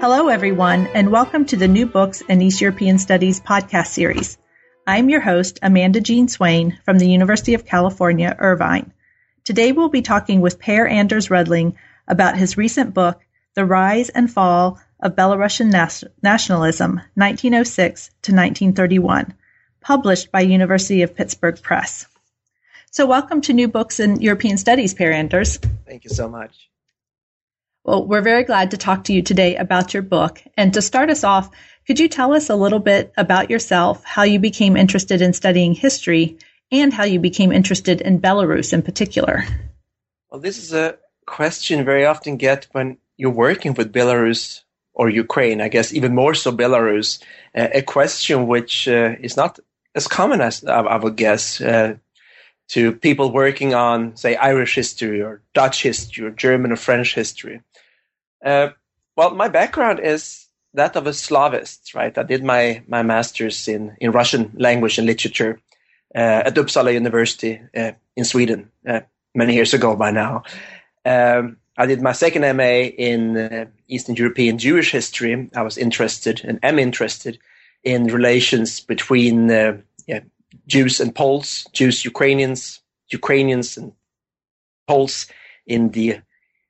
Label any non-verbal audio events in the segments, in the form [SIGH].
Hello, everyone, and welcome to the New Books and East European Studies podcast series. I'm your host, Amanda Jean Swain from the University of California, Irvine. Today we'll be talking with Per Anders Rudling about his recent book, The Rise and Fall of Belarusian Nas- Nationalism, 1906 to 1931, published by University of Pittsburgh Press. So welcome to New Books in European Studies, Per Anders. Thank you so much. Well, we're very glad to talk to you today about your book. And to start us off, could you tell us a little bit about yourself, how you became interested in studying history, and how you became interested in Belarus in particular? Well, this is a question very often get when you're working with Belarus or Ukraine, I guess even more so Belarus, uh, a question which uh, is not as common as I, I would guess uh, to people working on, say, Irish history or Dutch history or German or French history. Uh, well, my background is that of a Slavist, right? I did my, my master's in, in Russian language and literature uh, at Uppsala University uh, in Sweden uh, many years ago by now. Um, I did my second MA in uh, Eastern European Jewish history. I was interested and am interested in relations between uh, yeah, Jews and Poles, Jews, Ukrainians, Ukrainians and Poles in the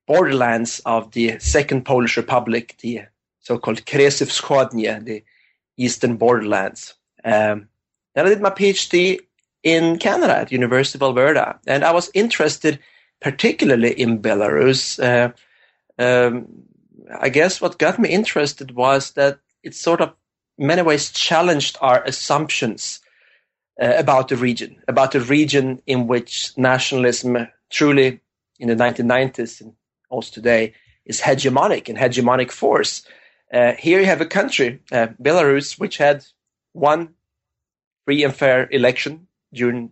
borderlands of the Second Polish Republic, the so-called Kresy Wschodnie, the eastern borderlands. Um, then I did my PhD in Canada at University of Alberta, and I was interested particularly in Belarus. Uh, um, I guess what got me interested was that it sort of, in many ways, challenged our assumptions uh, about the region, about the region in which nationalism truly, in the 1990s and also today, is hegemonic and hegemonic force. Uh, here you have a country, uh, Belarus, which had one free and fair election during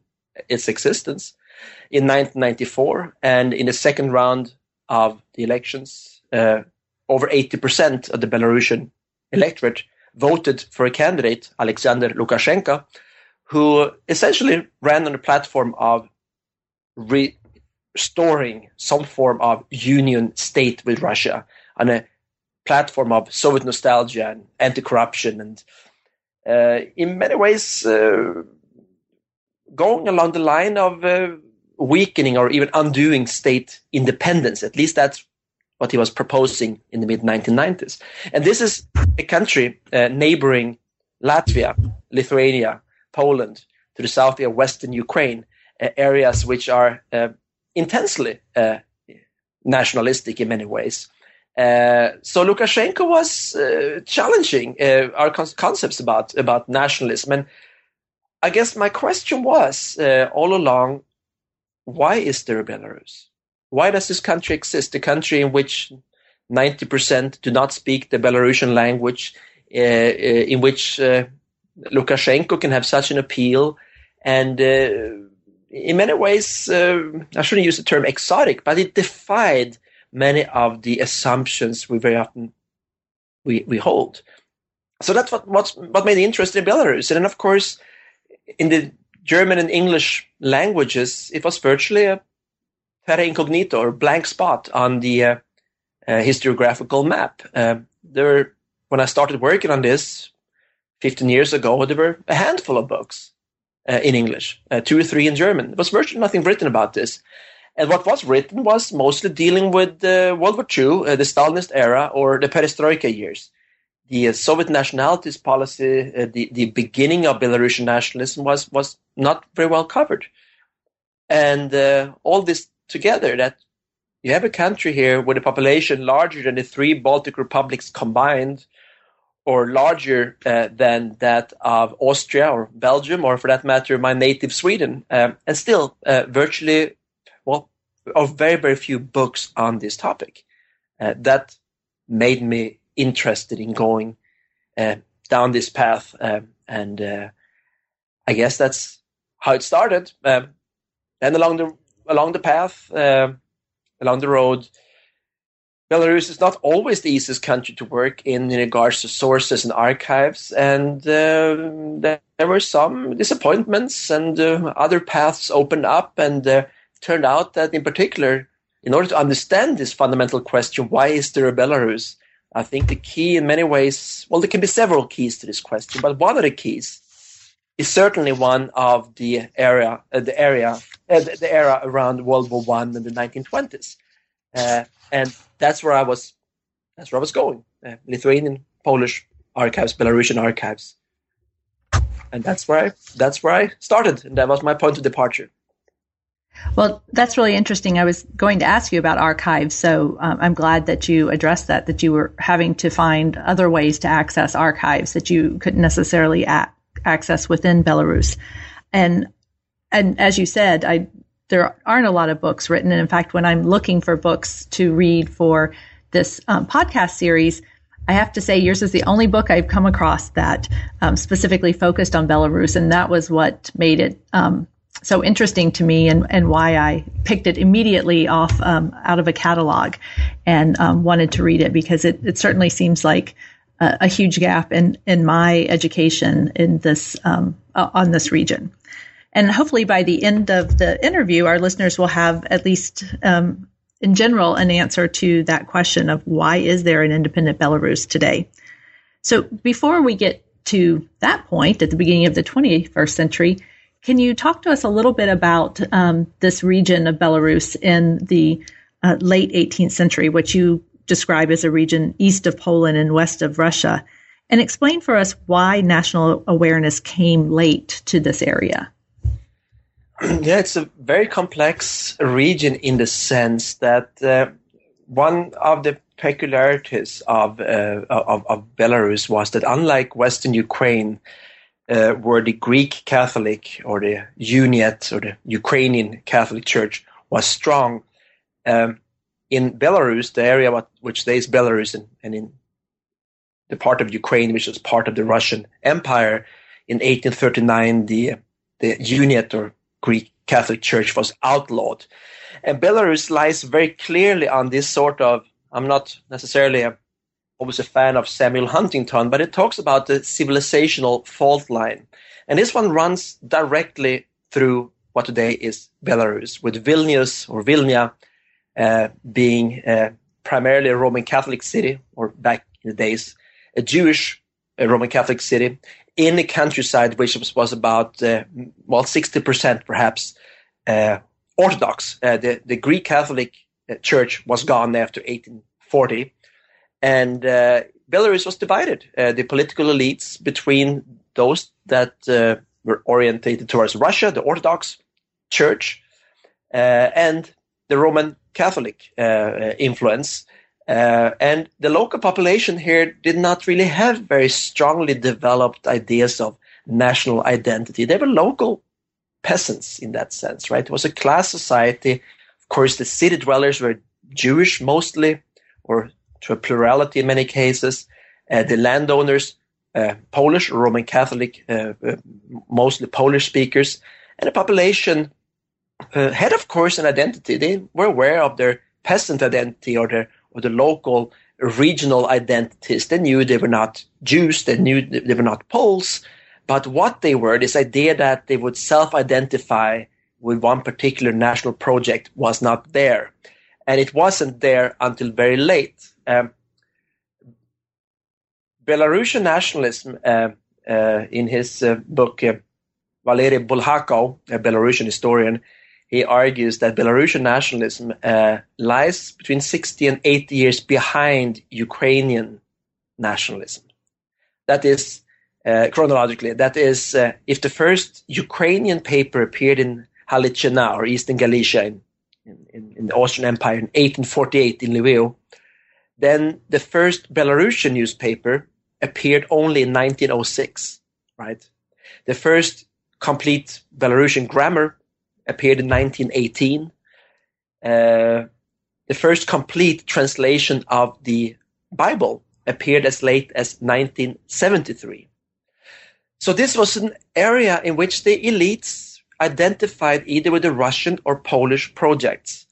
its existence in 1994, and in the second round of the elections, uh, over 80% of the Belarusian electorate voted for a candidate, Alexander Lukashenko, who essentially ran on the platform of re- restoring some form of union state with Russia on a platform of Soviet nostalgia and anti-corruption, and uh, in many ways uh, going along the line of uh, weakening or even undoing state independence. At least that's what he was proposing in the mid 1990s. And this is a country uh, neighboring Latvia, Lithuania, Poland, to the south of western Ukraine, uh, areas which are uh, intensely uh, nationalistic in many ways. Uh, so Lukashenko was uh, challenging uh, our con- concepts about about nationalism, and I guess my question was uh, all along: Why is there a Belarus? Why does this country exist? A country in which ninety percent do not speak the Belarusian language, uh, in which Lukashenko can have such an appeal, and in many ways, uh, I shouldn't use the term exotic, but it defied many of the assumptions we very often we, we hold. So that's what what's, what made me interested in Belarus. And then, of course, in the German and English languages, it was virtually a terra incognita or blank spot on the uh, uh, historiographical map. Uh, there, when I started working on this 15 years ago, there were a handful of books uh, in English, uh, two or three in German. There was virtually nothing written about this. And what was written was mostly dealing with uh, World War II, uh, the Stalinist era, or the Perestroika years. The uh, Soviet nationalities policy, the, the beginning of Belarusian nationalism was, was not very well covered. And all this together, that you have a country here with a population larger than the three Baltic republics combined, or larger uh, than that of Austria or Belgium, or for that matter, my native Sweden, um, and still uh, virtually, well, of very very few books on this topic. uh, that made me interested in going uh, down this path. Um, and uh, I guess that's how it started. Um, and along the along the path, um, along the road, Belarus is not always the easiest country to work in in regards to sources and archives, and uh, there were some disappointments, and uh, other paths opened up, and uh, turned out that, in particular, in order to understand this fundamental question, why is there a Belarus? I think the key, in many ways, well, there can be several keys to this question, but one of the keys is certainly one of the area, uh, the area, uh, the, the, era around World War One and the 1920s, uh, and that's where I was. That's where I was going. Uh, Lithuanian, Polish archives, Belarusian archives, and that's where I that's where I started, and that was my point of departure. Well, that's really interesting. I was going to ask you about archives, so um, I'm glad that you addressed that. That you were having to find other ways to access archives that you couldn't necessarily a- access within Belarus, and and as you said, I there aren't a lot of books written. And in fact, when I'm looking for books to read for this um, podcast series, I have to say yours is the only book I've come across that um, specifically focused on Belarus, and that was what made it um, so interesting to me, and, and why I picked it immediately off um, out of a catalog and um, wanted to read it because it, it certainly seems like a, a, huge gap in in my education in this um, on this region. And hopefully by the end of the interview, our listeners will have at least um, in general an answer to that question of why is there an independent Belarus today? So before we get to that point at the beginning of the 21st century, can you talk to us a little bit about um, this region of Belarus in the uh, late 18th century, which you describe as a region east of Poland and west of Russia, and explain for us why national awareness came late to this area? [CLEARS THROAT] yeah, it's a very complex region in the sense that uh, one of the peculiarities of, uh, of, of Belarus was that unlike Western Ukraine, uh, where the Greek Catholic or the Uniat or the Ukrainian Catholic Church was strong, um, in Belarus, the area what, which today is Belarus, and, and in the part of Ukraine which was part of the Russian Empire, in 1839, the the Uniate or Greek Catholic Church was outlawed. And Belarus lies very clearly on this sort of, I'm not necessarily a, always a fan of Samuel Huntington, but it talks about the civilizational fault line. And this one runs directly through what today is Belarus, with Vilnius or Vilnia uh, being uh, primarily a Roman Catholic city, or back in the days, a Jewish a Roman Catholic city, in the countryside, which was about uh, well sixty percent perhaps uh, Orthodox. Uh, the the Greek Catholic uh, Church was gone after 1840, and uh, Belarus was divided. Uh, the political elites between those that were orientated towards Russia, the Orthodox Church, and the Roman Catholic influence. Uh, and the local population here did not really have very strongly developed ideas of national identity. They were local peasants in that sense, right? It was a class society. Of course, the city dwellers were Jewish mostly, or to a plurality in many cases. Uh, the landowners, uh, Polish, Roman Catholic, uh, uh, mostly Polish speakers. And the population had, of course, an identity. They were aware of their peasant identity or their or the local regional identities. They knew they were not Jews, they knew they were not Poles, but what they were, this idea that they would self-identify with one particular national project was not there. And it wasn't there until very late. Um, Belarusian nationalism, uh, uh, in his uh, book, uh, Valery Bulhakov, a Belarusian historian, he argues that Belarusian nationalism uh, lies between 60 and 80 years behind Ukrainian nationalism. That is, uh, chronologically, that is, uh, if the first Ukrainian paper appeared in Halychina or Eastern Galicia in, in, in the Austrian Empire in 1848 in Lviv, then the first Belarusian newspaper appeared only in 1906, right? The first complete Belarusian grammar appeared in 1918. Uh, the first complete translation of the Bible appeared as late as 1973. So this was an area in which the elites identified either with the Russian or Polish projects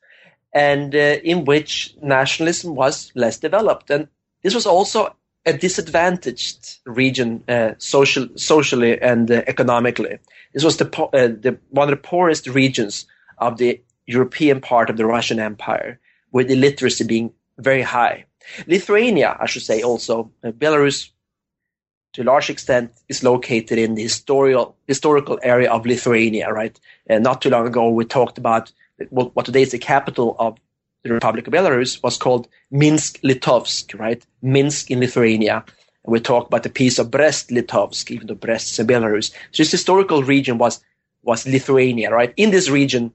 and uh, in which nationalism was less developed. And this was also a disadvantaged region uh, social, socially and uh, economically. This was the, uh, the, one of the poorest regions of the European part of the Russian Empire, with illiteracy being very high. Lithuania, I should say, also uh, Belarus, to a large extent, is located in the historical historical area of Lithuania. Right, and not too long ago, we talked about what, what today is the capital of the Republic of Belarus was called Minsk Litovsk, right? Minsk in Lithuania. And we talk about the peace of Brest Litovsk, even though Brest is in Belarus. So this historical region was was Lithuania, right? In this region,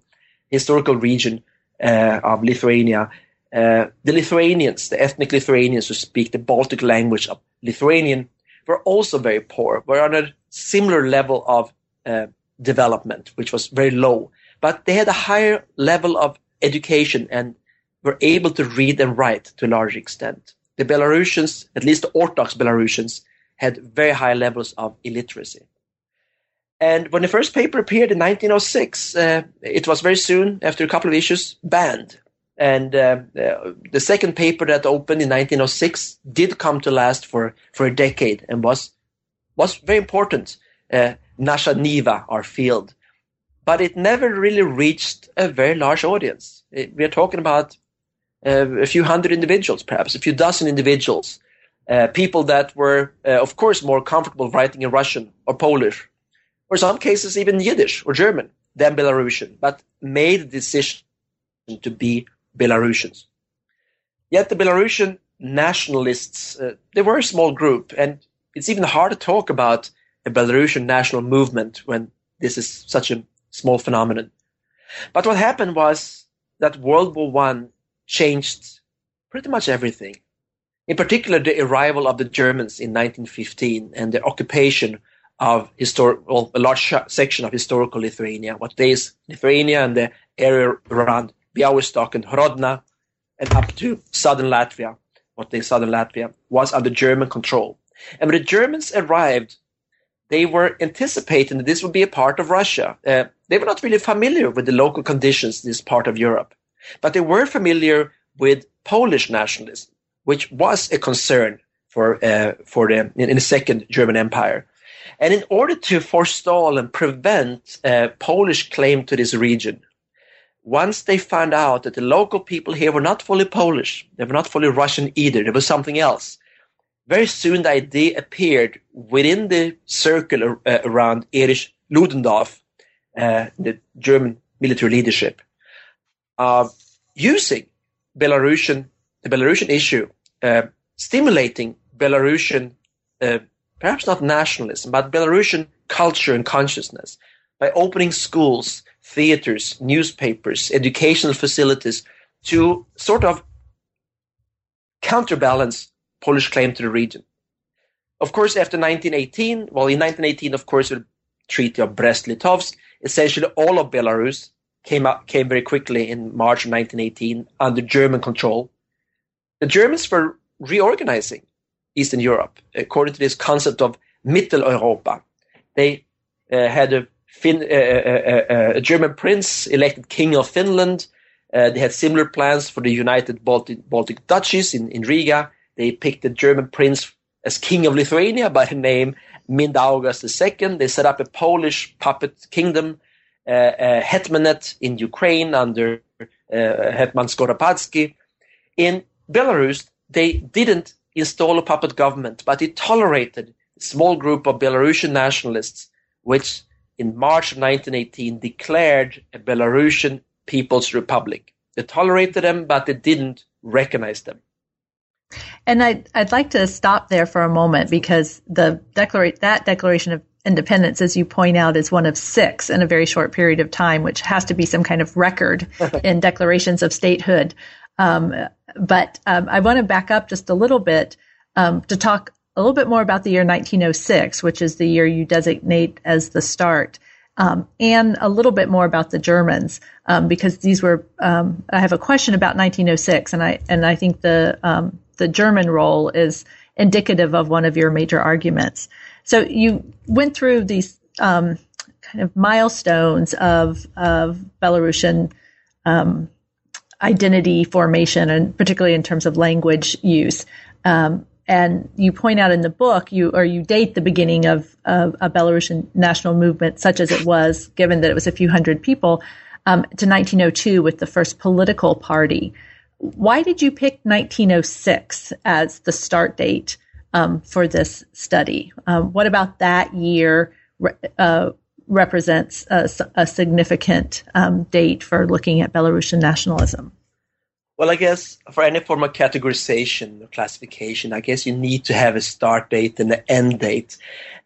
historical region uh, of Lithuania, uh, the Lithuanians, the ethnic Lithuanians who speak the Baltic language of Lithuanian, were also very poor. Were on a similar level of uh, development, which was very low, but they had a higher level of education and were able to read and write to a large extent. The Belarusians, at least the Orthodox Belarusians, had very high levels of illiteracy. And when the first paper appeared in 1906, uh, it was very soon, after a couple of issues, banned. And uh, uh, the second paper that opened in 1906 did come to last for, for a decade and was was very important. Uh, Nasha Niva, our field, but it never really reached a very large audience. It, we are talking about a few hundred individuals, perhaps a few dozen individuals, uh, people that were, uh, of course, more comfortable writing in Russian or Polish, or some cases even Yiddish or German than Belarusian, but made the decision to be Belarusians. Yet the Belarusian nationalists, uh, they were a small group, and it's even hard to talk about a Belarusian national movement when this is such a small phenomenon. But what happened was that World War One changed pretty much everything. In particular, the arrival of the Germans in 1915 and the occupation of historic, well, a large section of historical Lithuania, what is Lithuania and the area around Białystok and Hrodna, and up to southern Latvia, what is southern Latvia, was under German control. And when the Germans arrived, they were anticipating that this would be a part of Russia. Uh, they were not really familiar with the local conditions in this part of Europe. But they were familiar with Polish nationalism, which was a concern for uh, for the in, in, the Second German Empire. And in order to forestall and prevent uh, Polish claim to this region, once they found out that the local people here were not fully Polish, they were not fully Russian either, there was something else. Very soon the idea appeared within the circle uh, around Erich Ludendorff, uh, the German military leadership, using Belarusian the Belarusian issue, uh, stimulating Belarusian, uh, perhaps not nationalism, but Belarusian culture and consciousness by opening schools, theaters, newspapers, educational facilities to sort of counterbalance Polish claim to the region. Of course, after 1918, well, in 1918, of course, the Treaty of Brest-Litovsk, essentially all of Belarus came up came very quickly in March 1918 under German control. The Germans were reorganizing Eastern Europe according to this concept of Mitteleuropa. They uh, had a, fin- uh, uh, uh, uh a, German prince elected king of Finland. They had similar plans for the United Baltic, Baltic Duchies in, in Riga. They picked the German prince as king of Lithuania by the name Mindaugas II. They set up a Polish puppet kingdom hetmanate in Ukraine under uh, Hetman Skoropadsky. In Belarus, they didn't install a puppet government, but it tolerated a small group of Belarusian nationalists, which in March of 1918 declared a Belarusian People's Republic. They tolerated them, but they didn't recognize them. And I'd, I'd like to stop there for a moment because the declara- that declaration of independence, as you point out, is one of six in a very short period of time, which has to be some kind of record [LAUGHS] in declarations of statehood. Um, but um, I want to back up just a little bit um, to talk a little bit more about the year 1906, which is the year you designate as the start. um, and a little bit more about the Germans um, because these were. Um, I have a question about 1906, and I and I think the um, the German role is indicative of one of your major arguments. So you went through these um, kind of milestones of of Belarusian um, identity formation, and particularly in terms of language use. Um, and you point out in the book, you or you date the beginning of, of a Belarusian national movement, such as it was, given that it was a few hundred people, um, to 1902 with the first political party. Why did you pick 1906 as the start date um, for this study? Um, what about that year uh, represents a, a significant um, date for looking at Belarusian nationalism? Well, I guess for any form of categorization or classification, I guess you need to have a start date and an end date.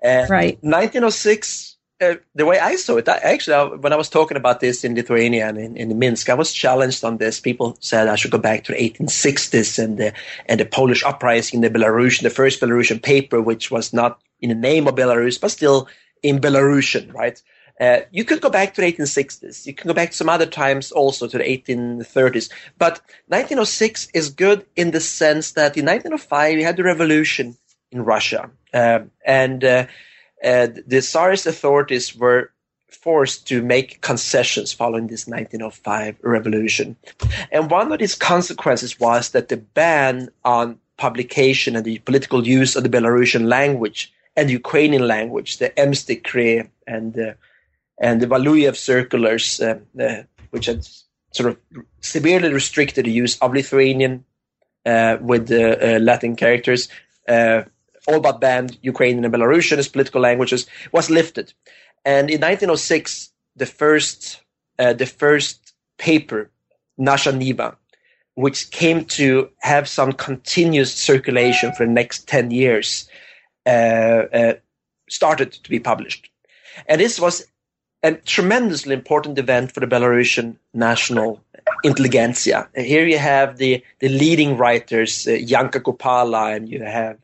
Uh, right. 1906, uh, the way I saw it, I, actually, I, when I was talking about this in Lithuania and in, in, Minsk, I was challenged on this. People said I should go back to the 1860s and the, and the Polish uprising, in the Belarusian, the first Belarusian paper, which was not in the name of Belarus, but still in Belarusian, right? Uh, you could go back to the 1860s. You can go back to some other times also to the 1830s. But 1906 is good in the sense that in 1905 you had the revolution in Russia, and uh, uh, the Tsarist authorities were forced to make concessions following this 1905 revolution. And one of these consequences was that the ban on publication and the political use of the Belarusian language and Ukrainian language, the Ems decree and the and the Valuyev circulars, uh, uh, which had sort of severely restricted the use of Lithuanian uh, with uh, Latin characters, all but banned Ukrainian and Belarusian as political languages, was lifted. And in 1906, the first the first paper, Nasha Niva, which came to have some continuous circulation for the next 10 years, uh, uh, started to be published. And this was a tremendously important event for the Belarusian national intelligentsia. And Here you have the, the leading writers, uh, Janka Kupala, and you have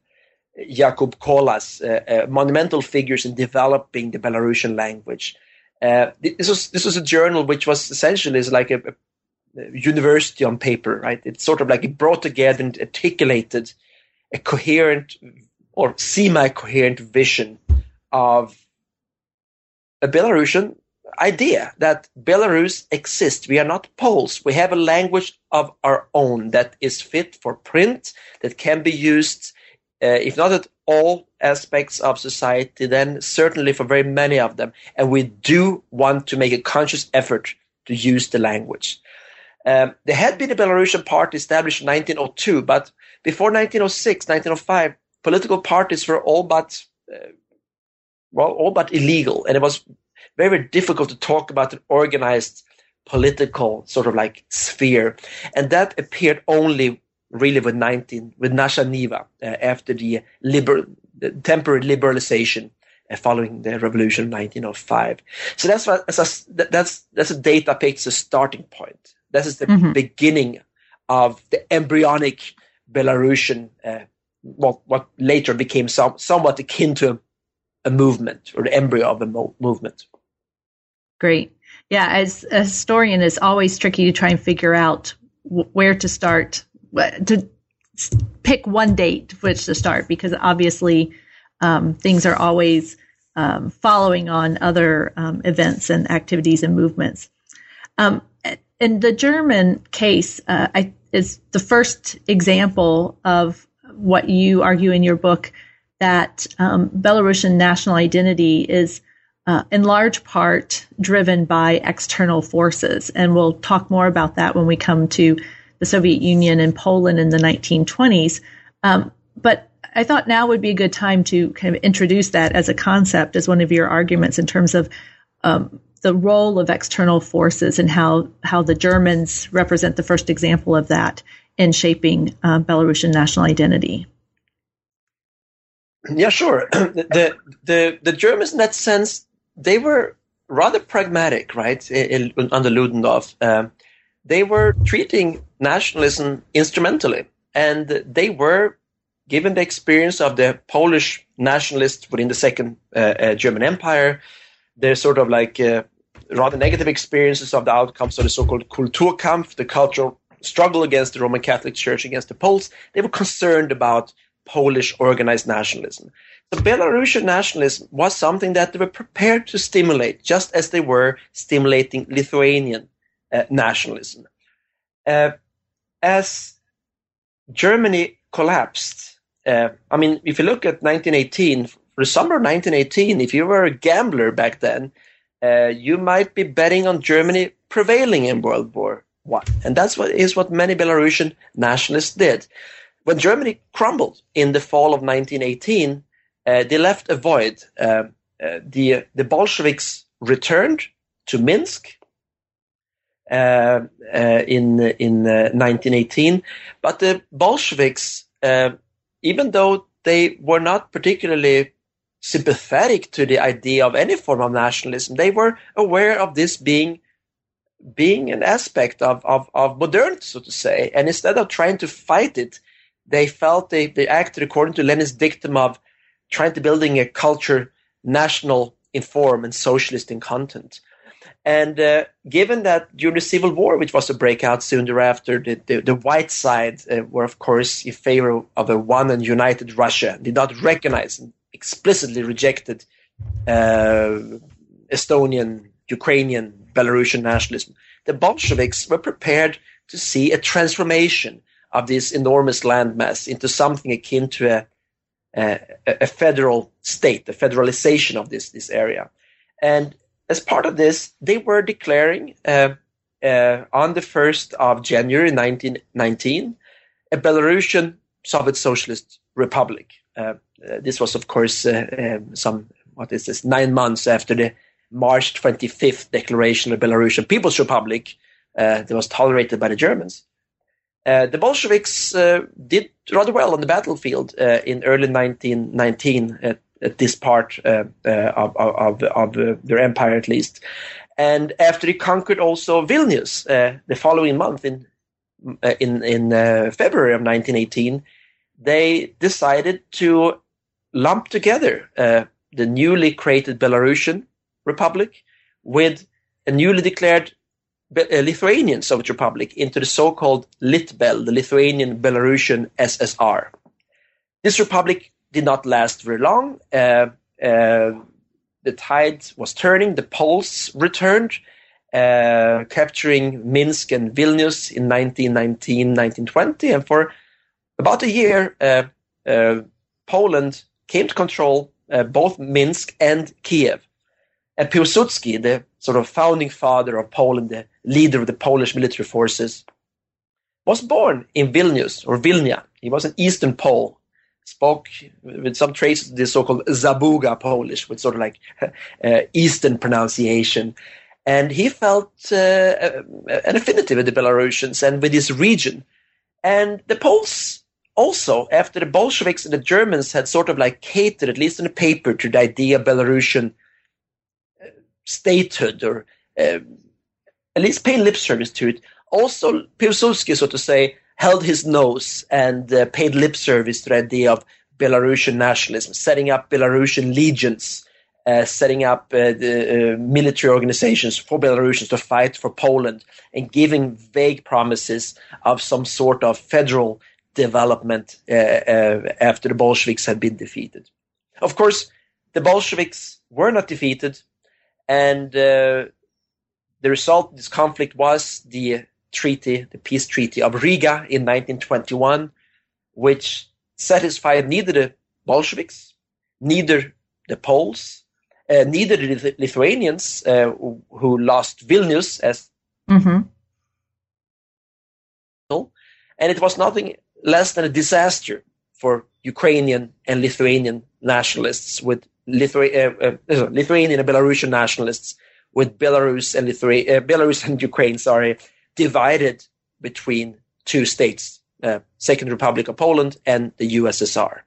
Jakub Kolas, uh, uh, monumental figures in developing the Belarusian language. Uh, this was this was a journal which was essentially is like a, a, university on paper, right? It's sort of like it brought together and articulated a coherent or semi-coherent vision of a Belarusian idea that Belarus exists. We are not Poles. We have a language of our own that is fit for print, that can be used, uh, if not at all aspects of society, then certainly for very many of them. And we do want to make a conscious effort to use the language. Um, there had been a Belarusian party established in 1902, but before 1906, 1905, political parties were all but uh, well, all but illegal. And it was very, very difficult to talk about an organized political sort of like sphere. And that appeared only really with 19, with Nasha Niva uh, after the, liber, the temporary liberalization uh, following the revolution of 1905. So that's what, that's, that's, that's a data a starting point. This is the mm-hmm. beginning of the embryonic Belarusian, uh, what, what later became some, somewhat akin to a movement or the embryo of a mo- movement. Great. Yeah, as a historian, it's always tricky to try and figure out where to start, to pick one date which to start, because obviously um, things are always um, following on other um, events and activities and movements. Um, in the German case, uh, I, is the first example of what you argue in your book that um, Belarusian national identity is uh, in large part driven by external forces. And we'll talk more about that when we come to the Soviet Union and Poland in the 1920s. Um, but I thought now would be a good time to kind of introduce that as a concept, as one of your arguments in terms of um, the role of external forces and how, how the Germans represent the first example of that in shaping uh, Belarusian national identity. Yeah, sure. [CLEARS THROAT] the the the Germans, in that sense, they were rather pragmatic, right? In, in, under Ludendorff, um, they were treating nationalism instrumentally, and they were, given the experience of the Polish nationalists within the Second uh, uh, German Empire, there's sort of like uh, rather negative experiences of the outcomes of the so-called Kulturkampf, the cultural struggle against the Roman Catholic Church against the Poles. They were concerned about Polish organized nationalism. So Belarusian nationalism was something that they were prepared to stimulate, just as they were stimulating Lithuanian uh, nationalism. Uh, as Germany collapsed, uh, I mean, if you look at 1918, for the summer of 1918, if you were a gambler back then, uh, you might be betting on Germany prevailing in World War One, and that's what is what many Belarusian nationalists did. When Germany crumbled in the fall of 1918, uh, they left a void. Uh, uh, the the Bolsheviks returned to Minsk Uh, uh, in in uh, 1918, but the Bolsheviks, even though they were not particularly sympathetic to the idea of any form of nationalism, they were aware of this being being an aspect of, of, of modernity, so to say. And instead of trying to fight it, they felt they, they acted according to Lenin's dictum of trying to building a culture national in form and socialist in content. And uh, given that during the Civil War, which was a breakout soon thereafter, the, the, the white side uh, were, of course, in favor of a one and united Russia, did not recognize and explicitly rejected uh, Estonian, Ukrainian, Belarusian nationalism. The Bolsheviks were prepared to see a transformation of this enormous landmass into something akin to a a, a federal state, the federalization of this this area. And as part of this, they were declaring uh, uh, on the 1st of January 1919 a Belarusian Soviet Socialist Republic. Uh, uh this was, of course, uh, um, some, what is this, nine months after the March 25th declaration of the Belarusian People's Republic uh, that was tolerated by the Germans. The Bolsheviks did rather well on the battlefield in early 1919 at, at this part uh, uh, of, of, of their empire, at least. And after they conquered also Vilnius the following month in in in February of 1918, they decided to lump together the newly created Belarusian Republic with a newly declared uh, Lithuanian Soviet Republic into the so-called Litbel, the Lithuanian Belarusian SSR. This republic did not last very long. Uh, uh, the tide was turning. The Poles returned, uh, capturing Minsk and Vilnius in 1919, 1920. And for about a year, Poland came to control both Minsk and Kiev. And Piłsudski, the sort of founding father of Poland, the leader of the Polish military forces, was born in Vilnius or Vilnia. He was an Eastern Pole, spoke with some traces of this so-called Zabuga Polish, with sort of like [LAUGHS] uh, Eastern pronunciation. And he felt uh, an affinity with the Belarusians and with this region. And the Poles also, after the Bolsheviks and the Germans had sort of like catered, at least in the paper, to the idea of Belarusian statehood or uh, at least paying lip service to it. Also, Piłsudski, so to say, held his nose and uh, paid lip service to the idea of Belarusian nationalism, setting up Belarusian legions, uh, setting up uh, the, uh, military organizations for Belarusians to fight for Poland, and giving vague promises of some sort of federal development uh, after the Bolsheviks had been defeated. Of course, the Bolsheviks were not defeated and uh, the result of this conflict was the treaty, the peace treaty of Riga in 1921, which satisfied neither the Bolsheviks, neither the Poles, uh, neither the Lithuanians uh, who lost Vilnius as mm-hmm. and it was nothing less than a disaster for Ukrainian and Lithuanian nationalists with Lithu- uh, uh, Lithuanian and Belarusian nationalists, with Belarus and Lithu- uh, Belarus and Ukraine, sorry, divided between two states, uh, Second Republic of Poland and the USSR.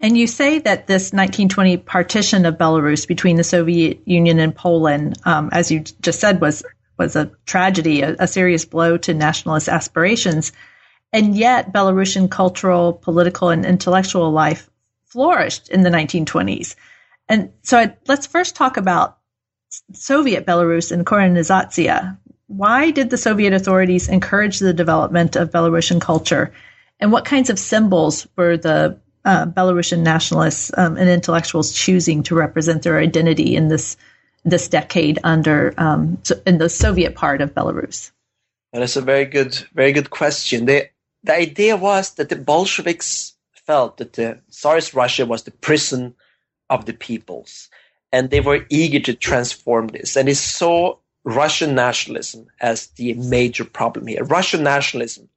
And you say that this 1920 partition of Belarus between the Soviet Union and Poland, um, as you just said, was was a tragedy, a, a serious blow to nationalist aspirations. And yet, Belarusian cultural, political, and intellectual life flourished in the 1920s. And so I, let's first talk about Soviet Belarus and Korenizatsiya. Why did the Soviet authorities encourage the development of Belarusian culture? And what kinds of symbols were the uh, Belarusian nationalists um, and intellectuals choosing to represent their identity in this this decade under um, in the Soviet part of Belarus? That is a very good, very good question. The the idea was that the Bolsheviks felt that the Tsarist Russia was the prison of the peoples, and they were eager to transform this. And they saw Russian nationalism as the major problem here. Russian nationalism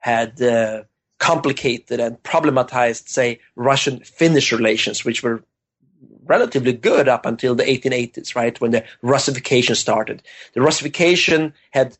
had uh, complicated and problematized, say, Russian Finnish relations, which were relatively good up until the 1880s, right, when the Russification started. The Russification had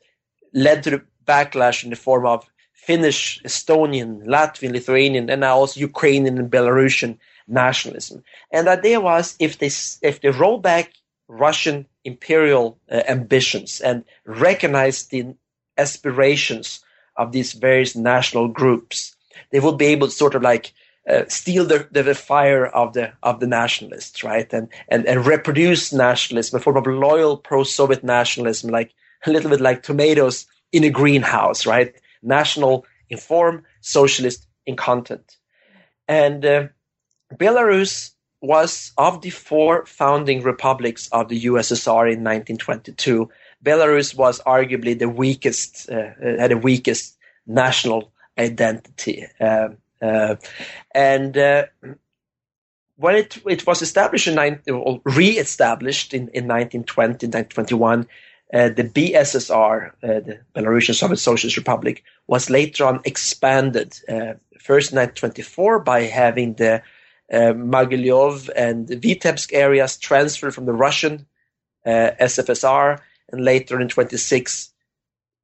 led to the backlash in the form of Finnish, Estonian, Latvian, Lithuanian, and now also Ukrainian and Belarusian nationalism. And the idea was if they if they roll back Russian imperial uh, ambitions and recognize the aspirations of these various national groups, they would be able to sort of like uh, steal the, the, the, fire of the of the nationalists, right? And and and reproduce nationalism, a form of loyal pro-Soviet nationalism, like a little bit like tomatoes in a greenhouse, right? National in form, socialist in content. And uh, Belarus was of the four founding republics of the USSR in 1922. Belarus was arguably the weakest, uh, uh, had the weakest national identity. Um, uh, and uh, when it, it was established in 19, or re-established in, in 1920, 1921, uh, the BSSR, uh, the Belarusian Soviet Socialist Republic, was later on expanded, uh, first in 1924 by having the uh, Mogilev and Vitebsk areas transferred from the Russian uh, SFSR, and later in 26,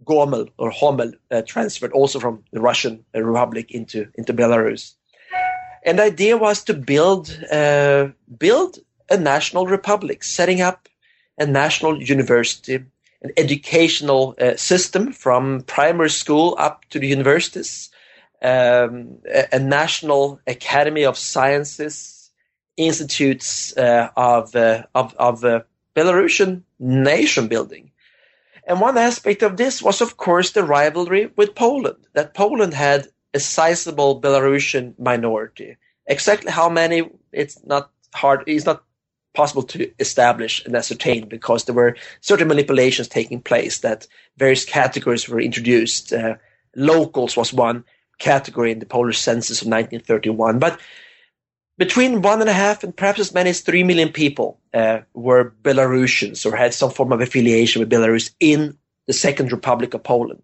Gomel or Homel uh, transferred also from the Russian Republic into, into Belarus. And the idea was to build build a national republic, setting up a national university, an educational uh, system from primary school up to the universities, um, a, a, national academy of sciences, institutes uh, of, uh, of, of uh, Belarusian nation building. And one aspect of this was, of course, the rivalry with Poland, that Poland had a sizable Belarusian minority. Exactly how many, it's not hard, it's not possible to establish and ascertain because there were certain manipulations taking place that various categories were introduced. Uh, locals was one category in the Polish census of 1931, but between one and a half and perhaps as many as three million people uh, were Belarusians or had some form of affiliation with Belarus in the Second Republic of Poland.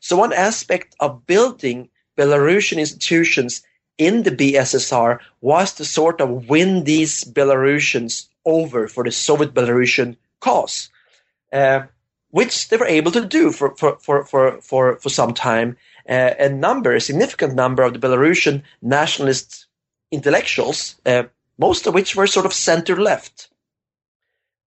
So one aspect of building Belarusian institutions in the BSSR was to sort of win these Belarusians over for the Soviet Belarusian cause, uh, which they were able to do for, for, for, for, for, for some time. Uh, a number, a significant number of the Belarusian nationalist intellectuals, uh, most of which were sort of center left,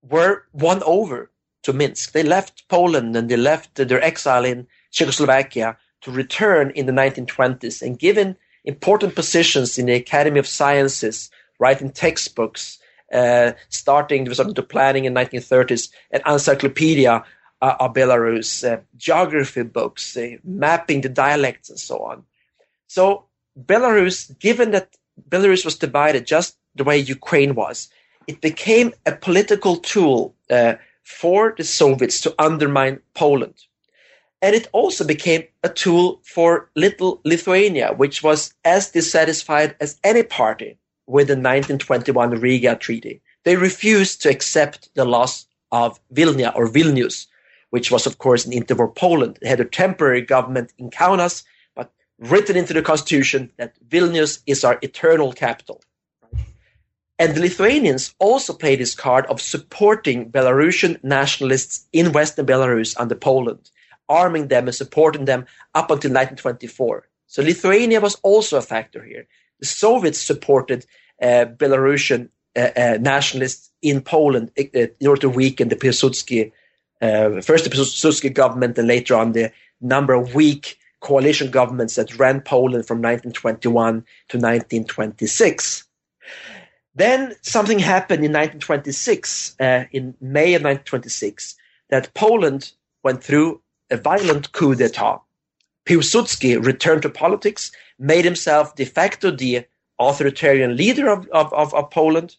were won over to Minsk. They left Poland and they left their exile in Czechoslovakia to return in the 1920s. And given important positions in the Academy of Sciences, writing textbooks, uh, starting the planning in 1930s, an encyclopedia uh, of Belarus, uh, geography books, uh, mapping the dialects and so on. So Belarus, given that Belarus was divided just the way Ukraine was, it became a political tool uh, for the Soviets to undermine Poland. And it also became a tool for little Lithuania, which was as dissatisfied as any party with the 1921 Riga Treaty. They refused to accept the loss of Vilna or Vilnius, which was, of course, an interwar Poland. They had a temporary government in Kaunas, but written into the constitution that Vilnius is our eternal capital. And the Lithuanians also played this card of supporting Belarusian nationalists in Western Belarus under Poland arming them and supporting them up until 1924. So Lithuania was also a factor here. The Soviets supported uh, Belarusian uh, uh, nationalists in Poland uh, in order to weaken the Pilsudski, uh, first the Pilsudski government and later on the number of weak coalition governments that ran Poland from 1921 to 1926. Then something happened in 1926, uh, in May of 1926, that Poland went through a violent coup d'etat. Piłsudski returned to politics, made himself de facto the authoritarian leader of, of, of, of Poland.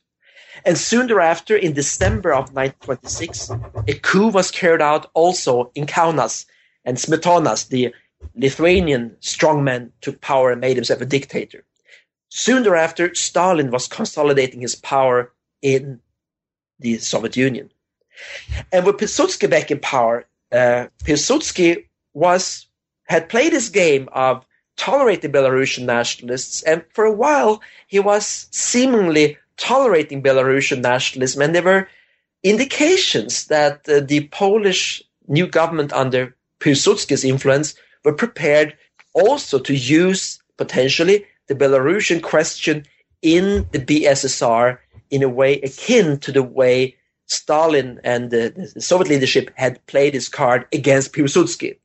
And soon thereafter, in December of 1926, a coup was carried out also in Kaunas, and Smetonas, the Lithuanian strongman, took power and made himself a dictator. Soon thereafter, Stalin was consolidating his power in the Soviet Union. And with Pilsudski back in power, uh, Pilsudski was had played his game of tolerating Belarusian nationalists, and for a while he was seemingly tolerating Belarusian nationalism, and there were indications that uh, the Polish new government under Piłsudski's influence were prepared also to use potentially the Belarusian question in the BSSR in a way akin to the way Stalin and the, the Soviet leadership had played his card against Piłsudski.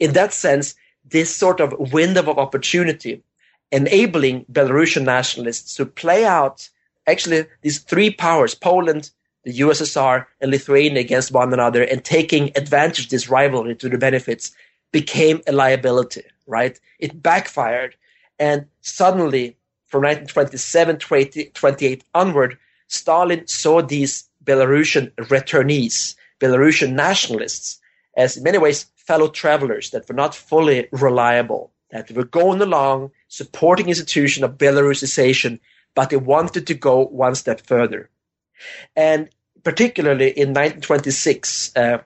In that sense, this sort of window of opportunity enabling Belarusian nationalists to play out actually these three powers, Poland, the USSR, and Lithuania against one another and taking advantage of this rivalry to their benefits became a liability, right? It backfired. And suddenly, from 1927 to 28 onward, Stalin saw these Belarusian returnees, Belarusian nationalists, as in many ways fellow travelers that were not fully reliable, that were going along supporting institution of Belarusization, but they wanted to go one step further. And particularly in 1926, uh,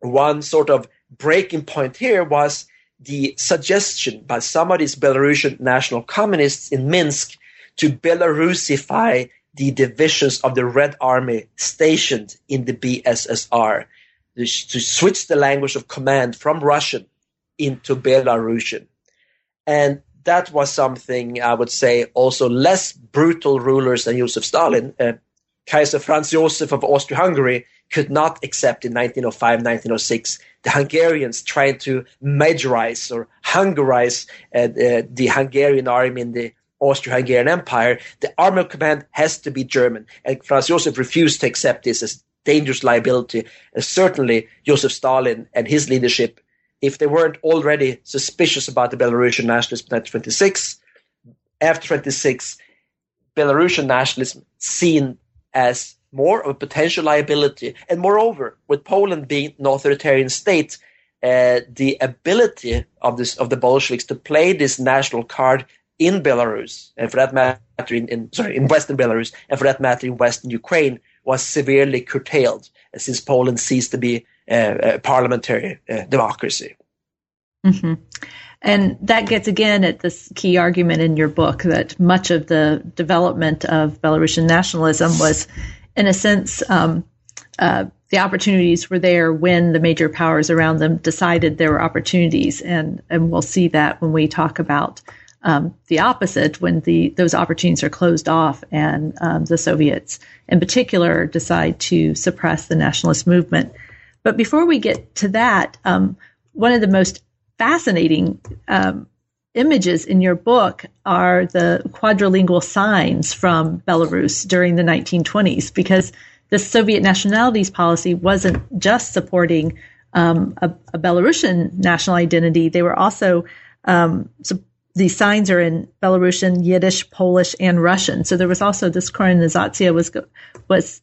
one sort of breaking point here was the suggestion by some of these Belarusian national communists in Minsk to Belarusify the divisions of the Red Army stationed in the BSSR, to switch the language of command from Russian into Belarusian. And that was something I would say also less brutal rulers than Joseph Stalin. Uh, Kaiser Franz Joseph of Austria-Hungary could not accept in 1905, 1906 the Hungarians trying to Magyarize or Hungarize uh, the, the Hungarian army in the Austro-Hungarian Empire. The army command has to be German, and Franz Joseph refused to accept this as a dangerous liability. And certainly, Joseph Stalin and his leadership, if they weren't already suspicious about the Belarusian nationalism in 1926, after 26, Belarusian nationalism seen as more of a potential liability. And moreover, with Poland being an authoritarian state, uh, the ability of this of the Bolsheviks to play this national card in Belarus, and for that matter, in, in sorry, in Western Belarus, and for that matter, in Western Ukraine, was severely curtailed since Poland ceased to be parliamentary uh, democracy. Mm-hmm. And that gets again at this key argument in your book that much of the development of Belarusian nationalism was in a sense, um, uh, the opportunities were there when the major powers around them decided there were opportunities, and and we'll see that when we talk about um, the opposite when the those opportunities are closed off and um, the Soviets, in particular, decide to suppress the nationalist movement. But before we get to that, um, one of the most fascinating um, images in your book are the quadrilingual signs from Belarus during the 1920s, because the Soviet nationalities policy wasn't just supporting um, a, a, Belarusian national identity. They were also um, these signs are in Belarusian, Yiddish, Polish, and Russian. So there was also this korenizatsiya was was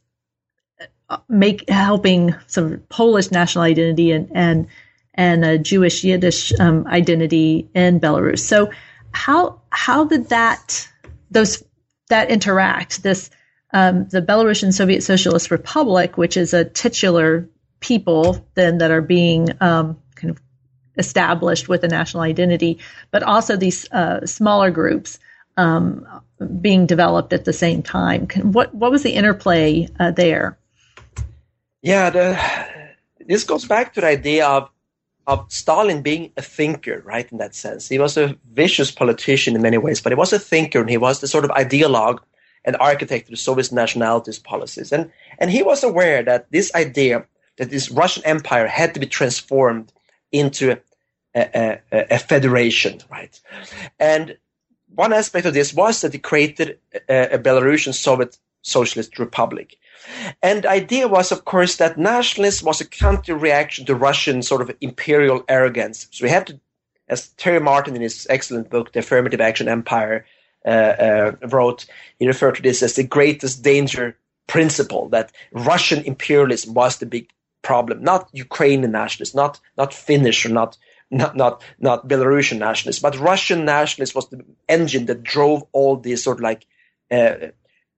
make helping some Polish national identity and and and a Jewish Yiddish um, identity in Belarus. So how how did that those that interact? This um, the Belarusian Soviet Socialist Republic, which is a titular people then that are being um, kind of established with a national identity, but also these uh, smaller groups um, being developed at the same time. What what was the interplay uh, there? Yeah, the, this goes back to the idea of of Stalin being a thinker, right? In that sense, he was a vicious politician in many ways, but he was a thinker, and he was the sort of ideologue and architect of the Soviet nationalities policies. And and he was aware that this idea that this Russian Empire had to be transformed into a, a, a, federation, right? And one aspect of this was that he created a, a Belarusian Soviet Socialist Republic. And the idea was, of course, that nationalism was a counter reaction to Russian sort of imperial arrogance. So we have to, as Terry Martin in his excellent book, The Affirmative Action Empire, uh, uh, wrote, he referred to this as the greatest danger principle that Russian imperialism was the big problem, not Ukrainian nationalists, not not Finnish or not not not not Belarusian nationalists, but Russian nationalists was the engine that drove all these sort of like uh,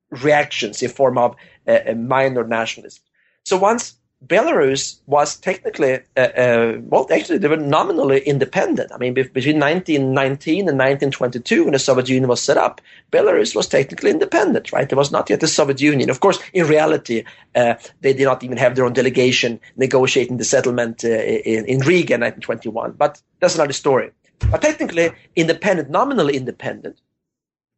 reactions in form of uh, minor nationalism. So once Belarus was technically, uh, uh, well, actually, they were nominally independent. I mean, be- between 1919 and 1922, when the Soviet Union was set up, Belarus was technically independent, right? There was not yet the Soviet Union. Of course, in reality, uh, they did not even have their own delegation negotiating the settlement uh, in, in Riga in 1921. But that's another story. But technically, independent, nominally independent.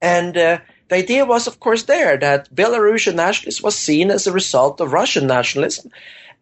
And uh, the idea was, of course, there that Belarusian nationalism was seen as a result of Russian nationalism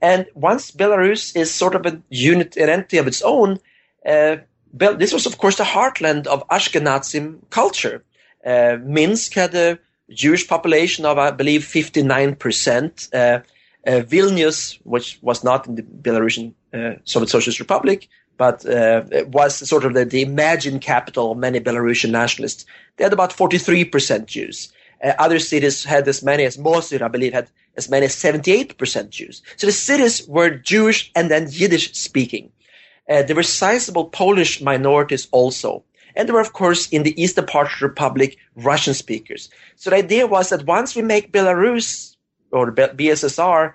and once Belarus is sort of a unit, an entity of its own, uh, this was, of course, the heartland of Ashkenazim culture. Uh, Minsk had a Jewish population of, I believe, 59%. Uh, uh, Vilnius, which was not in the Belarusian uh, Soviet Socialist Republic, but uh, was sort of the, the, imagined capital of many Belarusian nationalists. They had about 43% Jews. Uh, other cities had as many as Mosul, I believe, had as many as 78% Jews. So the cities were Jewish and then Yiddish speaking. Uh, there were sizable Polish minorities also. And there were, of course, in the eastern part of the Republic, Russian speakers. So the idea was that once we make Belarus or BSSR,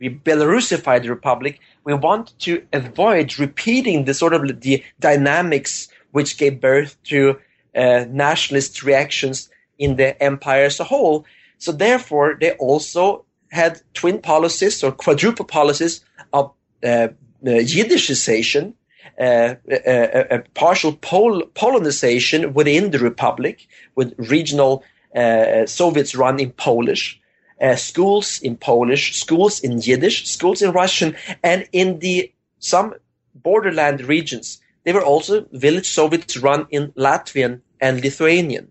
we Belarusify the Republic, we want to avoid repeating the sort of the dynamics which gave birth to uh, nationalist reactions in the empire as a whole. So therefore, they also had twin policies or quadruple policies of uh, uh, Yiddishization, uh, a, a, partial Pol- Polonization within the republic, with regional uh, Soviets run in Polish, uh, schools in Polish, schools in Yiddish, schools in Russian, and in the some borderland regions, they were also village Soviets run in Latvian and Lithuanian.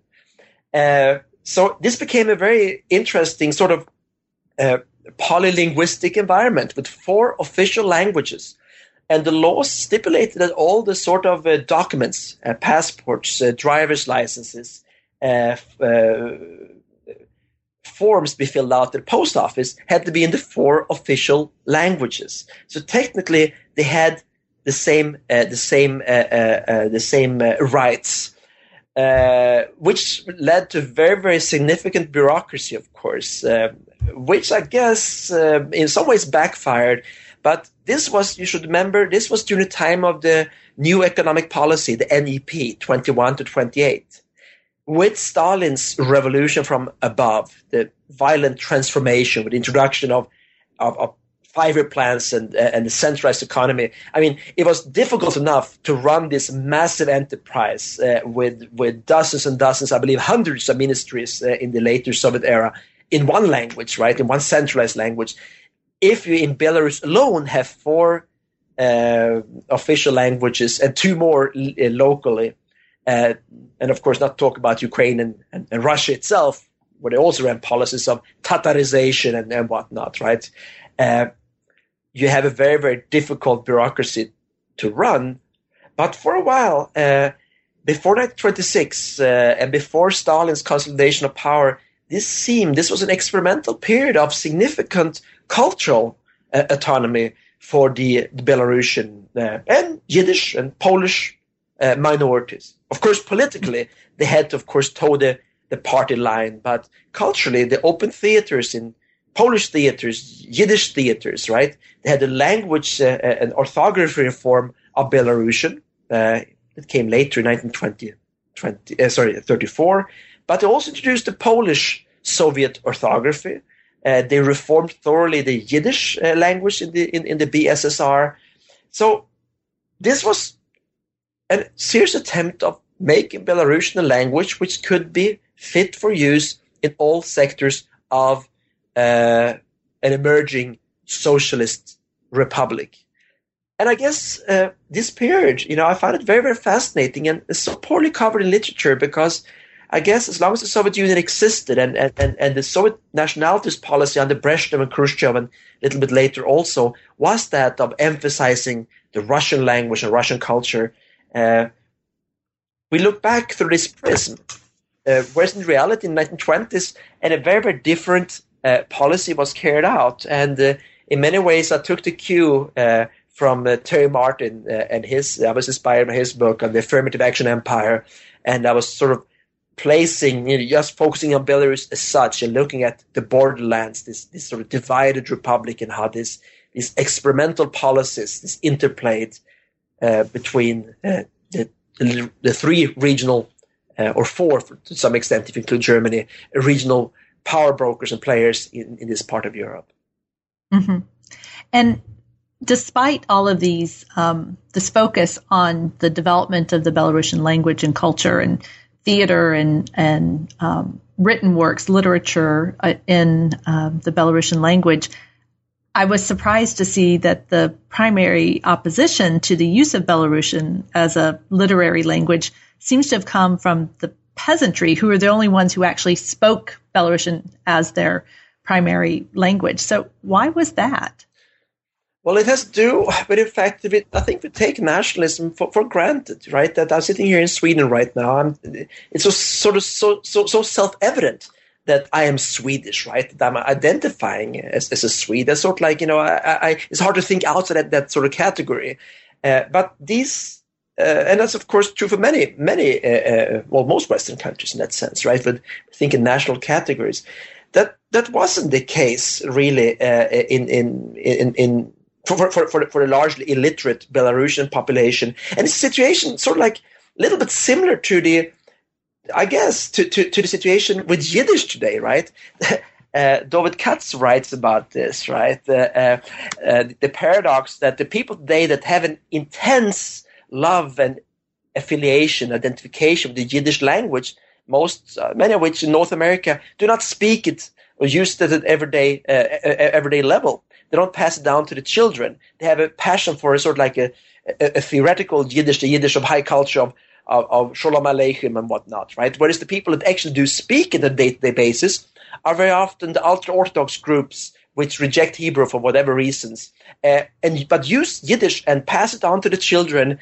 Uh, so this became a very interesting sort of uh, polylinguistic environment with four official languages. And the laws stipulated that all the sort of uh, documents, uh, passports, uh, driver's licenses, uh, forms be filled out at the post office had to be in the four official languages. So technically, they had the same, the same, the same rights uh, which led to very, very significant bureaucracy, of course, uh, which I guess uh, in some ways backfired. But this was, you should remember, this was during the time of the new economic policy, the NEP 21 to 28. With Stalin's revolution from above, the violent transformation with introduction of, of, of five-year and and the centralized economy. I mean, it was difficult enough to run this massive enterprise uh, with with dozens and dozens, I believe, hundreds of ministries uh, in the later Soviet era in one language, right, in one centralized language. If you in Belarus alone have four uh, official languages and two more uh, locally, uh, and of course not talk about Ukraine and, and, and Russia itself, where they also ran policies of Tatarization and, and whatnot, right? Uh, you have a very, very difficult bureaucracy to run. But for a while, uh, before 1926 uh, and before Stalin's consolidation of power, this seemed this was an experimental period of significant cultural uh, autonomy for the, the Belarusian and Yiddish and Polish uh, minorities. Of course, politically, they had to, of course, toe the, the party line, but culturally, the open theaters in Polish theaters, Yiddish theaters, right? They had a language, uh, uh, an orthography reform of Belarusian. Uh, it came later in 1920, 20, uh, sorry, 34. But they also introduced the Polish Soviet orthography. Uh, they reformed thoroughly the Yiddish uh, language in the in, in the BSSR. So this was a serious attempt of making Belarusian a language which could be fit for use in all sectors of uh, an emerging socialist republic. and I guess uh, this period, you know, I found it very, very fascinating and it's so poorly covered in literature because I guess as long as the Soviet Union existed and, and, and the Soviet nationalities policy under Brezhnev and Khrushchev and a little bit later also was that of emphasizing the Russian language and Russian culture. Uh, we look back through this prism, uh, whereas in reality in the 1920s, and a very, very different uh, policy was carried out. And uh, in many ways, I took the cue uh, from uh, Terry Martin and his, I was inspired by his book on the affirmative action empire. And I was sort of placing, you know, just focusing on Belarus as such and looking at the borderlands, this, this sort of divided republic and how this, these experimental policies, this interplayed between uh, the, the, the, three regional, uh, or four to some extent, if you include Germany, regional power brokers and players in, in this part of Europe. Mm-hmm. And despite all of these, um, this focus on the development of the Belarusian language and culture and theater and and um, written works, literature uh, in uh, the Belarusian language, I was surprised to see that the primary opposition to the use of Belarusian as a literary language seems to have come from the peasantry, who are the only ones who actually spoke Belarusian as their primary language. So, why was that? Well, it has to do with the fact that I think we take nationalism for, for granted, right? That I'm sitting here in Sweden right now. I'm, it's just sort of so so so self evident that I am Swedish, right? That I'm identifying as, as a Swede. That's sort of like you know, I, I, it's hard to think outside that, that sort of category. Uh, but these, uh, and that's of course true for many, many, uh, uh well, most Western countries in that sense, right? But think in national categories. That that wasn't the case really uh, in in in in for, for, for, for the largely illiterate Belarusian population. And a situation sort of like a little bit similar to the, I guess, to, to, to the situation with Yiddish today, right? [LAUGHS] Uh, David Katz writes about this, right? Uh, uh, uh, the paradox that the people today that have an intense love and affiliation, identification with the Yiddish language, most, uh, many of which in North America do not speak it or use it at everyday, uh, everyday level. They don't pass it down to the children. They have a passion for a sort of like a, a, a theoretical Yiddish, the Yiddish of high culture of, of, of Shalom Aleichem and whatnot, right? Whereas the people that actually do speak on a day-to-day basis are very often the ultra-Orthodox groups which reject Hebrew for whatever reasons, uh, and but use Yiddish and pass it on to the children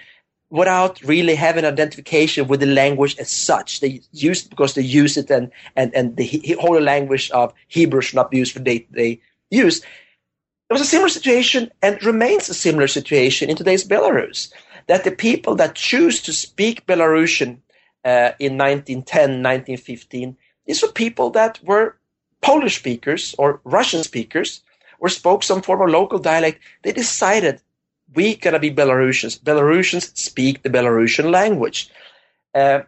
without really having identification with the language as such. They use it because they use it, and and and the whole language of Hebrew should not be used for day-to-day use. It was a similar situation and remains a similar situation in today's Belarus. That the people that choose to speak Belarusian uh, in 1910, 1915, these were people that were Polish speakers or Russian speakers or spoke some form of local dialect. They decided we gotta be Belarusians. Belarusians speak the Belarusian language. Uh,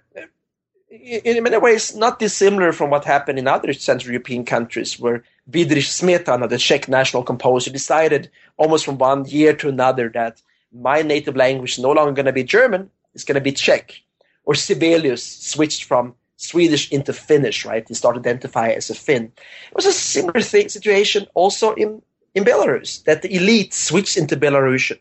in many ways, not dissimilar from what happened in other Central European countries where Bedřich Smetana, the Czech national composer, decided almost from one year to another that my native language is no longer going to be German, it's going to be Czech. Or Sibelius switched from Swedish into Finnish, right? He started identifying as a Finn. It was a similar thing, situation also in, in Belarus, that the elite switched into Belarusian.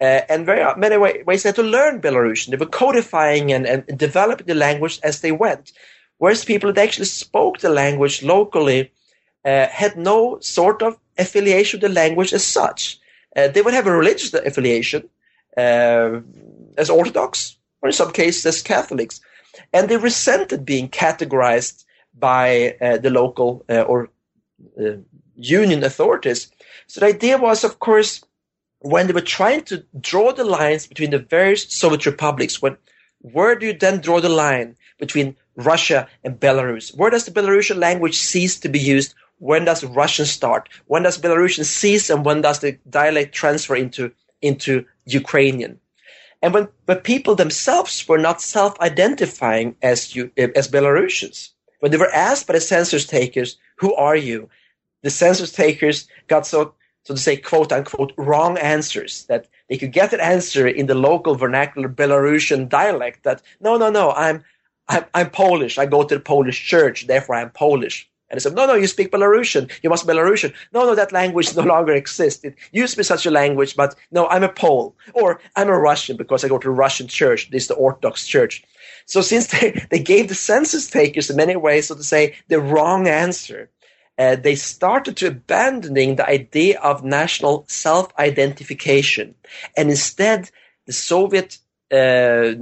Uh, and very many way, ways they had to learn Belarusian. They were codifying and, and developing the language as they went. Whereas people that actually spoke the language locally uh, had no sort of affiliation with the language as such. Uh, they would have a religious affiliation uh, as Orthodox, or in some cases as Catholics, and they resented being categorized by uh, the local uh, or union authorities. So the idea was, of course, when they were trying to draw the lines between the various Soviet republics, when where do you then draw the line between Russia and Belarus? Where does the Belarusian language cease to be used? When does Russian start? When does Belarusian cease and when does the dialect transfer into, into Ukrainian? And when but people themselves were not self-identifying as you, as Belarusians, when they were asked by the census takers, "Who are you?" the census takers got so so to say, quote unquote, wrong answers, that they could get an answer in the local vernacular Belarusian dialect that, no, no, no, I'm, I'm, I'm Polish. I go to the Polish church, therefore I'm Polish. And they said, no, no, you speak Belarusian. You must be Belarusian. No, no, that language [LAUGHS] no longer exists. It used to be such a language, but no, I'm a Pole. Or I'm a Russian because I go to a Russian church. This is the Orthodox church. So since they, [LAUGHS] they gave the census takers in many ways, so to say, the wrong answer, uh, they started to abandoning the idea of national self-identification. And instead, the Soviet uh,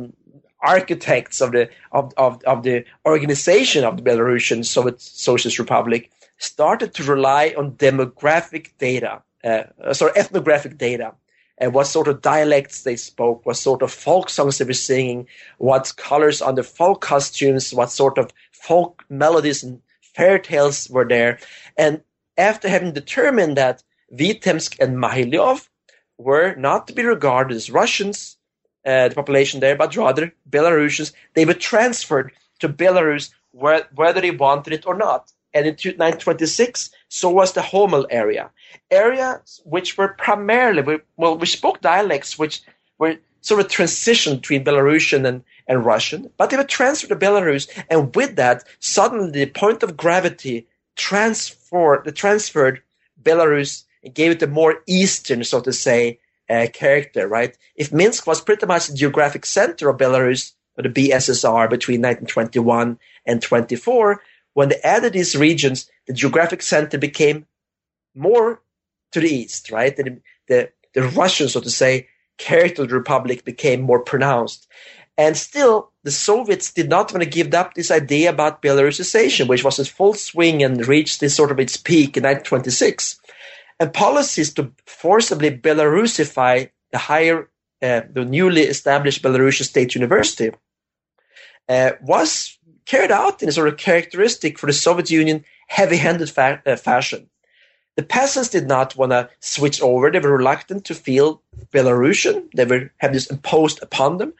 architects of the of, of, of the organization of the Belarusian Soviet Socialist Republic started to rely on demographic data, uh, sorry, ethnographic data, and what sort of dialects they spoke, what sort of folk songs they were singing, what colors on the folk costumes, what sort of folk melodies and fairy tales were there. And after having determined that Vitebsk and Mohyliov were not to be regarded as Russians, uh, the population there, but rather Belarusians. They were transferred to Belarus whether they wanted it or not. And in 1926, so was the Homel area. Areas which were primarily, well, we spoke dialects which were sort of transition between Belarusian and, and Russian, but they were transferred to Belarus. And with that, suddenly the point of gravity transferred, the transferred Belarus and gave it a more eastern, so to say, uh, character, right? If Minsk was pretty much the geographic center of Belarus, or the BSSR, between 1921 and 24, when they added these regions, the geographic center became more to the east, right? The, the, the Russian, so to say, character of the republic became more pronounced. And still, the Soviets did not want to give up this idea about Belarusization, which was in full swing and reached this sort of its peak in 1926 and policies to forcibly Belarusify the higher, uh, the newly established Belarusian State University uh, was carried out in a sort of characteristic for the Soviet Union heavy-handed fa- uh, fashion. The peasants did not want to switch over. They were reluctant to feel Belarusian. They were have this imposed upon them.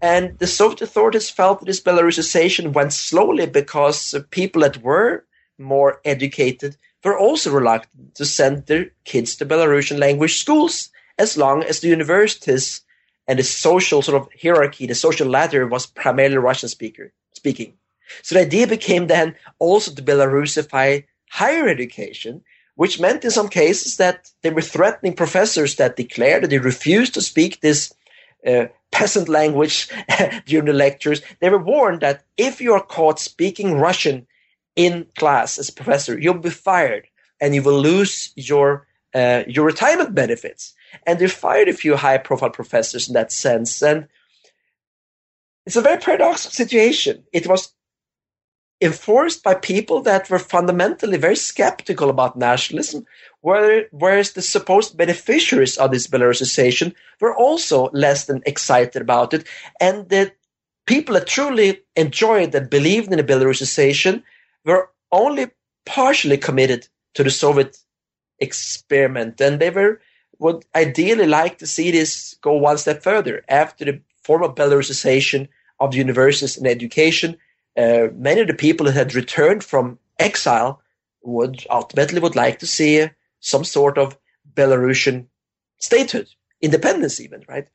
And the Soviet authorities felt that this Belarusization went slowly because people that were more educated were also reluctant to send their kids to Belarusian language schools as long as the universities and the social sort of hierarchy, the social ladder was primarily Russian speaker speaking. So the idea became then also to Belarusify higher education, which meant in some cases that they were threatening professors that declared that they refused to speak this uh, peasant language [LAUGHS] during the lectures. They were warned that if you are caught speaking Russian in class as a professor, you'll be fired and you will lose your uh, your retirement benefits. And they fired a few high profile professors in that sense. And it's a very paradoxical situation. It was enforced by people that were fundamentally very skeptical about nationalism, whereas the supposed beneficiaries of this Belarusization were also less than excited about it. And the people that truly enjoyed and believed in the Belarusization were only partially committed to the Soviet experiment, and they were would ideally like to see this go one step further. After the formal Belarusization of the universities and education, uh, many of the people that had returned from exile would ultimately would like to see some sort of Belarusian statehood, independence even, right?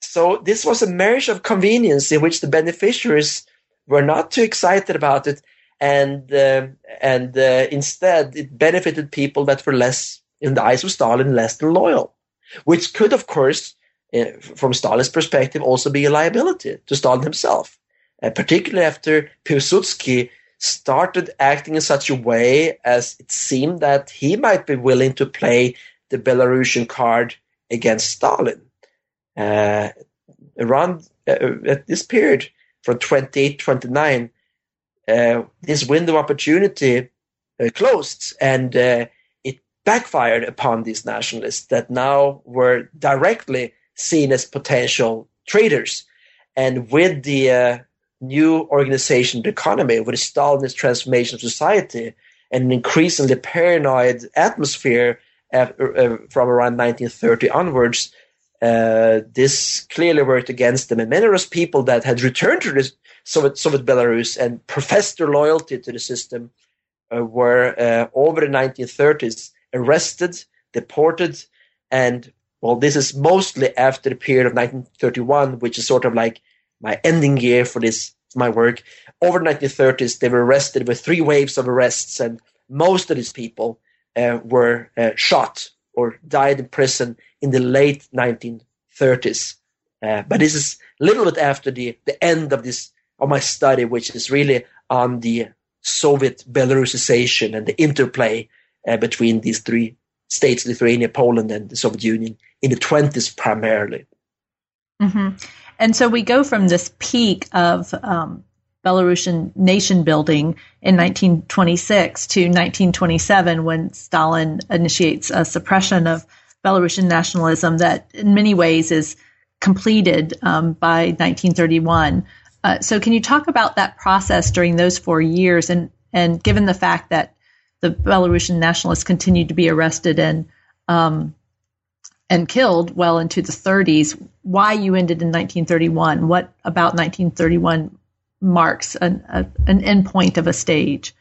So this was a marriage of convenience in which the beneficiaries were not too excited about it and uh, and uh, instead it benefited people that were less, in the eyes of Stalin, less than loyal, which could, of course, uh, from Stalin's perspective, also be a liability to Stalin himself, uh, particularly after Piłsudski started acting in such a way as it seemed that he might be willing to play the Belarusian card against Stalin. Uh, around at this period, from 28 29, uh, this window of opportunity uh, closed and uh, it backfired upon these nationalists that now were directly seen as potential traitors. And with the uh, new organization the economy, with the Stalinist transformation of society, and an increasingly paranoid atmosphere after, uh, from around 1930 onwards, uh, this clearly worked against them. And many of those people that had returned to Soviet, Soviet Belarus and professed their loyalty to the system uh, were uh, over the 1930s arrested, deported, and well, this is mostly after the period of 1931, which is sort of like my ending year for this my work. Over the 1930s, they were arrested with three waves of arrests, and most of these people uh, were uh, shot or died in prison in the late 1930s. Uh, but this is a little bit after the, the end of this of my study, which is really on the Soviet Belarusization and the interplay uh, between these three states, Lithuania, Poland, and the Soviet Union, in the 20s primarily. Mm-hmm. And so we go from this peak of um, Belarusian nation building in 1926 to 1927 when Stalin initiates a suppression of Belarusian nationalism that in many ways is completed um, by 1931. Uh, so can you talk about that process during those four years and, and given the fact that the Belarusian nationalists continued to be arrested and um, and killed well into the 30s, why you ended in 1931? What about 1931 marks an, a, an endpoint of a stage?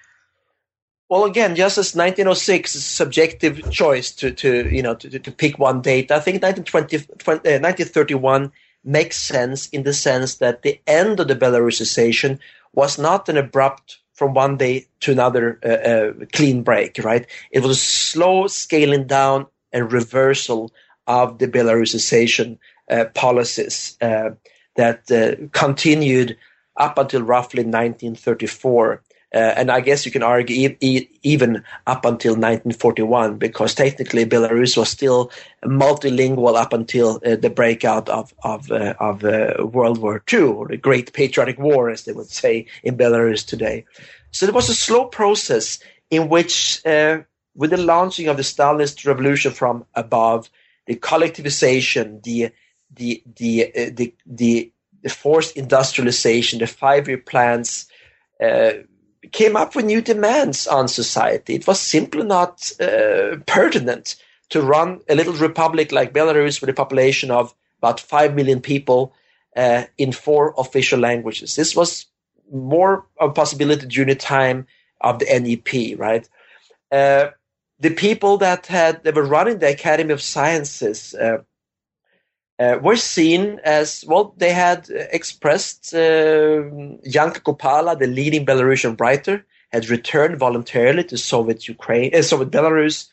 Well, again, just as 1906 is a subjective choice to, to you know to, to pick one date, I think 1920, 20, uh, 1931 makes sense in the sense that the end of the Belarusization was not an abrupt from one day to another uh, uh, clean break, right? It was a slow scaling down and reversal of the Belarusization uh, policies uh, that uh, continued up until roughly 1934. Uh, and I guess you can argue e- e- even up until 1941, because technically Belarus was still multilingual up until uh, the breakout of of, uh, of uh, World War II, or the Great Patriotic War, as they would say in Belarus today. So it was a slow process in which, uh, with the launching of the Stalinist revolution from above, the collectivization, the the the uh, the, the the forced industrialization, the five-year plans uh, came up with new demands on society. It was simply not uh, pertinent to run a little republic like Belarus with a population of about five million people uh, in four official languages. This was more a possibility during the time of the NEP, right? Uh, the people that had that were running the Academy of Sciences uh, uh, were seen as well. They had expressed uh, Kupala, the leading Belarusian writer, had returned voluntarily to Soviet Ukraine, uh, Soviet Belarus.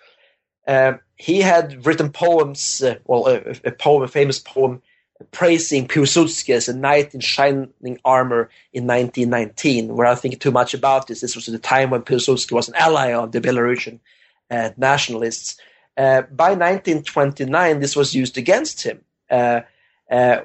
Uh, he had written poems, uh, well, a, a, poem, a famous poem, praising Piłsudski as a knight in shining armor in 1919. Where I think too much about this. This was the time when Piłsudski was an ally of the Belarusian uh, nationalists. by 1929, this was used against him. Uh, uh,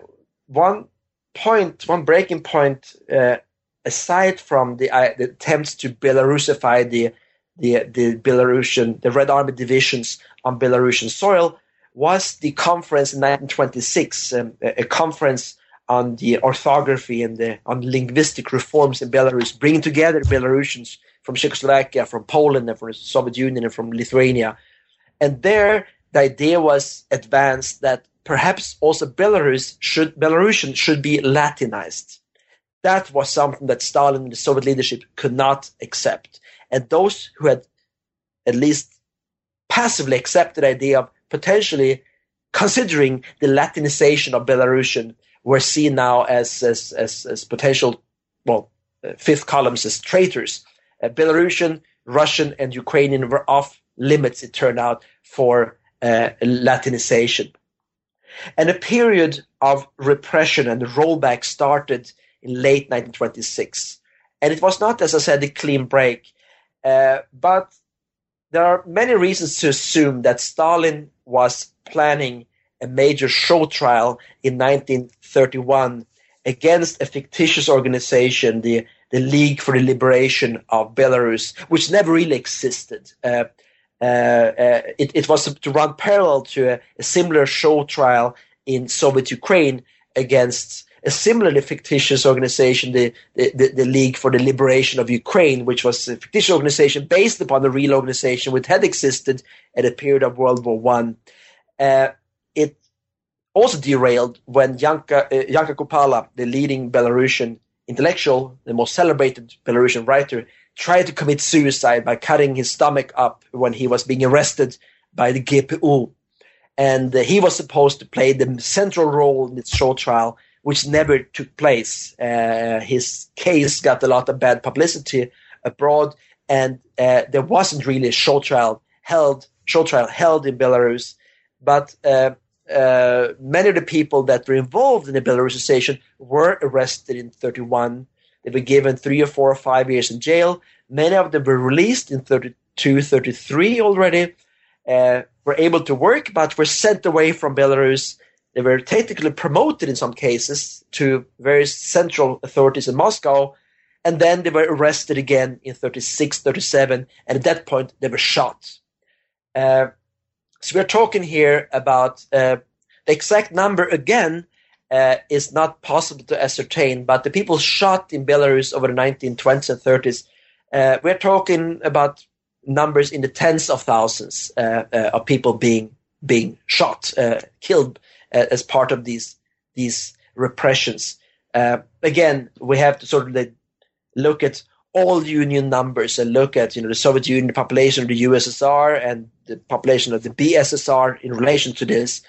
one point, one breaking point, uh, aside from the, the, attempts to Belarusify the the the Belarusian the Red Army divisions on Belarusian soil, was the conference in 1926, um, a, a, conference on the orthography and the on linguistic reforms in Belarus, bringing together Belarusians from Czechoslovakia, from Poland, and from the Soviet Union, and from Lithuania. And there, the idea was advanced that perhaps also Belarus should Belarusian should be Latinized. That was something that Stalin and the Soviet leadership could not accept. And those who had at least passively accepted the idea of potentially considering the Latinization of Belarusian were seen now as as as, as potential well uh, fifth columns as traitors. Uh, Belarusian, Russian, and Ukrainian were off limits. It turned out for uh, Latinization. And a period of repression and rollback started in late 1926. And it was not, as I said, a clean break. Uh, but there are many reasons to assume that Stalin was planning a major show trial in 1931 against a fictitious organization, the, the League for the Liberation of Belarus, which never really existed. Uh, it, it, was to run parallel to a, a, similar show trial in Soviet Ukraine against a similarly fictitious organization, the, the, the, League for the Liberation of Ukraine, which was a fictitious organization based upon the real organization which had existed at a period of World War One. Uh, it also derailed when Janka, uh, Janka Kupala, the leading Belarusian intellectual, the most celebrated Belarusian writer, tried to commit suicide by cutting his stomach up when he was being arrested by the GPU. And uh, he was supposed to play the central role in this show trial which never took place. Uh, his case got a lot of bad publicity abroad, and uh, there wasn't really a show trial held show trial held in Belarus. But uh, uh, many of the people that were involved in the Belarusification were arrested in 31. They were given three or four or five years in jail. Many of them were released in 32, 33 already. Uh, were able to work, but were sent away from Belarus. They were technically promoted in some cases to various central authorities in Moscow, and then they were arrested again in 36, 37, and at that point they were shot. Uh, so we're talking here about uh, the exact number again uh, is not possible to ascertain, but the people shot in Belarus over the 1920s and 30s, uh, we're talking about numbers in the tens of thousands uh, uh, of people being being shot, killed as part of these these repressions. again, we have to sort of look at all union numbers and look at you know the Soviet Union, the population of the USSR, and the population of the BSSR in relation to this.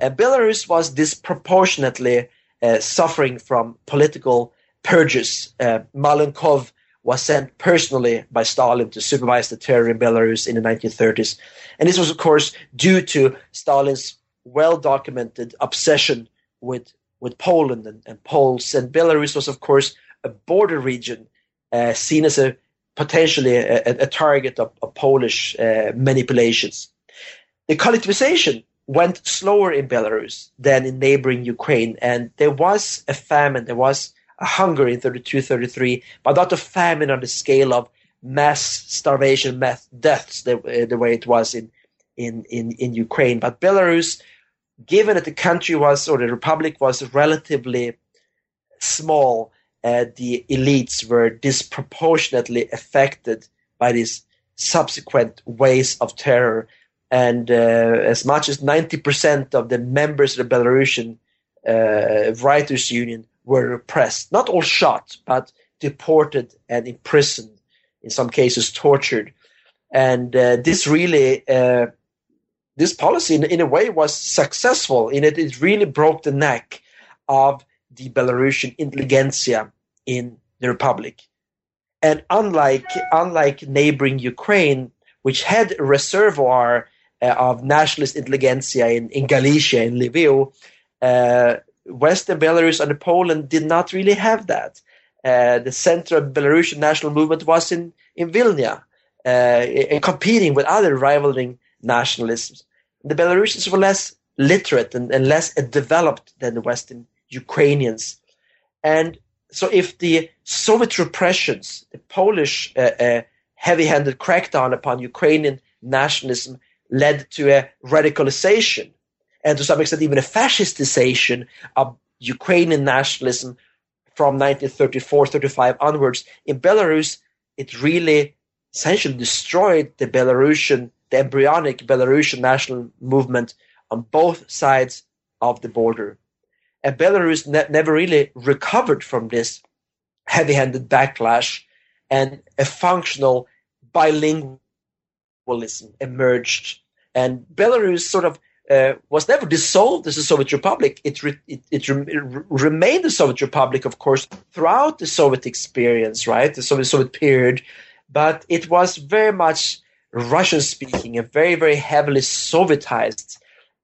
Uh, Belarus was disproportionately uh, suffering from political purges. Uh, Malenkov was sent personally by Stalin to supervise the terror in Belarus in the 1930s. And this was, of course, due to Stalin's well documented obsession with, with Poland and, and Poles. And Belarus was, of course, a border region uh, seen as a potentially a, a target of, of Polish uh, manipulations. The collectivization went slower in Belarus than in neighboring Ukraine, and there was a famine, there was a hunger in 32 33, but not a famine on the scale of mass starvation, mass deaths, the, uh, the way it was in, in, in, in Ukraine. But Belarus, given that the country was, or the republic was relatively small, uh, the elites were disproportionately affected by these subsequent waves of terror. And uh, as much as 90% of the members of the Belarusian uh, Writers' Union were repressed, not all shot, but deported and imprisoned, in some cases tortured. And uh, this really, uh, this policy in, in a way was successful in it. It really broke the neck of the Belarusian intelligentsia in the republic. And unlike unlike neighboring Ukraine, which had a reservoir of nationalist intelligentsia in, in Galicia, in Lviv, uh, Western Belarus and Poland did not really have that. Uh, the center of Belarusian national movement was in, in Vilna, uh, competing with other rivaling nationalisms. The Belarusians were less literate and, and less developed than the Western Ukrainians. And so if the Soviet repressions, the Polish uh, uh, heavy-handed crackdown upon Ukrainian nationalism led to a radicalization and to some extent even a fascistization of Ukrainian nationalism from 1934-35 onwards, in Belarus, it really essentially destroyed the Belarusian, the embryonic Belarusian national movement on both sides of the border. And Belarus ne- never really recovered from this heavy handed backlash, and a functional bilingualism emerged. And Belarus sort of uh, was never dissolved as a Soviet republic. It, re- it, it, re- it, remained a Soviet republic, of course, throughout the Soviet experience, right? The Soviet, Soviet period. But it was very much Russian speaking and very, very heavily Sovietized.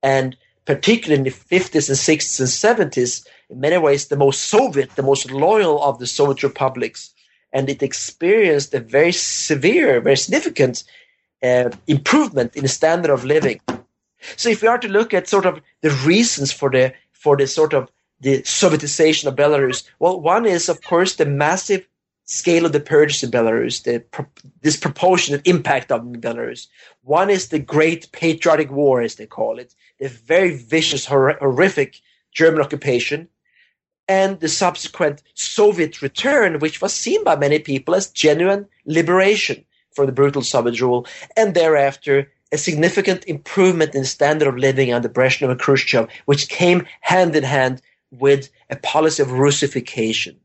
And particularly in the 50s and 60s and 70s, in many ways the most Soviet, the most loyal of the Soviet republics. And it experienced a very severe, very significant uh, improvement in the standard of living. So if we are to look at sort of the reasons for the for the sort of the Sovietization of Belarus, well, one is of course the massive scale of the purges in Belarus, the pro- disproportionate impact of Belarus. One is the Great Patriotic War, as they call it, the very vicious, hor- horrific German occupation, and the subsequent Soviet return, which was seen by many people as genuine liberation from the brutal Soviet rule, and thereafter a significant improvement in standard of living under Brezhnev and Khrushchev, which came hand in hand with a policy of Russification.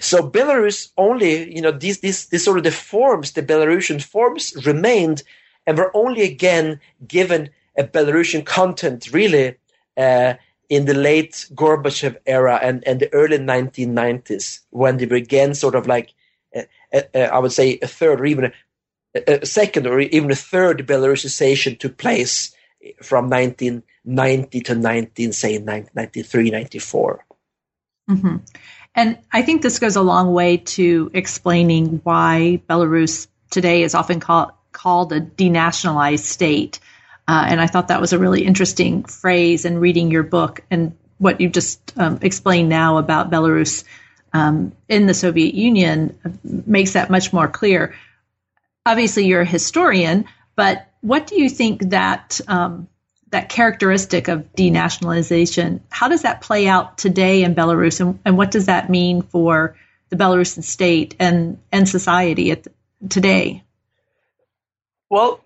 So Belarus only, you know, these, these, these sort of the forms, the Belarusian forms remained and were only again given a Belarusian content really uh, in the late Gorbachev era and, and the early 1990s when they were again sort of like, I would say, a third or even a, a second or even a third Belarusization took place from 1990 to 19, say, 1993, 94. Mm-hmm. And I think this goes a long way to explaining why Belarus today is often called called a denationalized state. Uh, and I thought that was a really interesting phrase in reading your book and what you just um, explained now about Belarus um, in the Soviet Union makes that much more clear. Obviously, you're a historian, but what do you think that um, that characteristic of denationalization? How does that play out today in Belarus, and, and what does that mean for the Belarusian state and and society at, today? Well,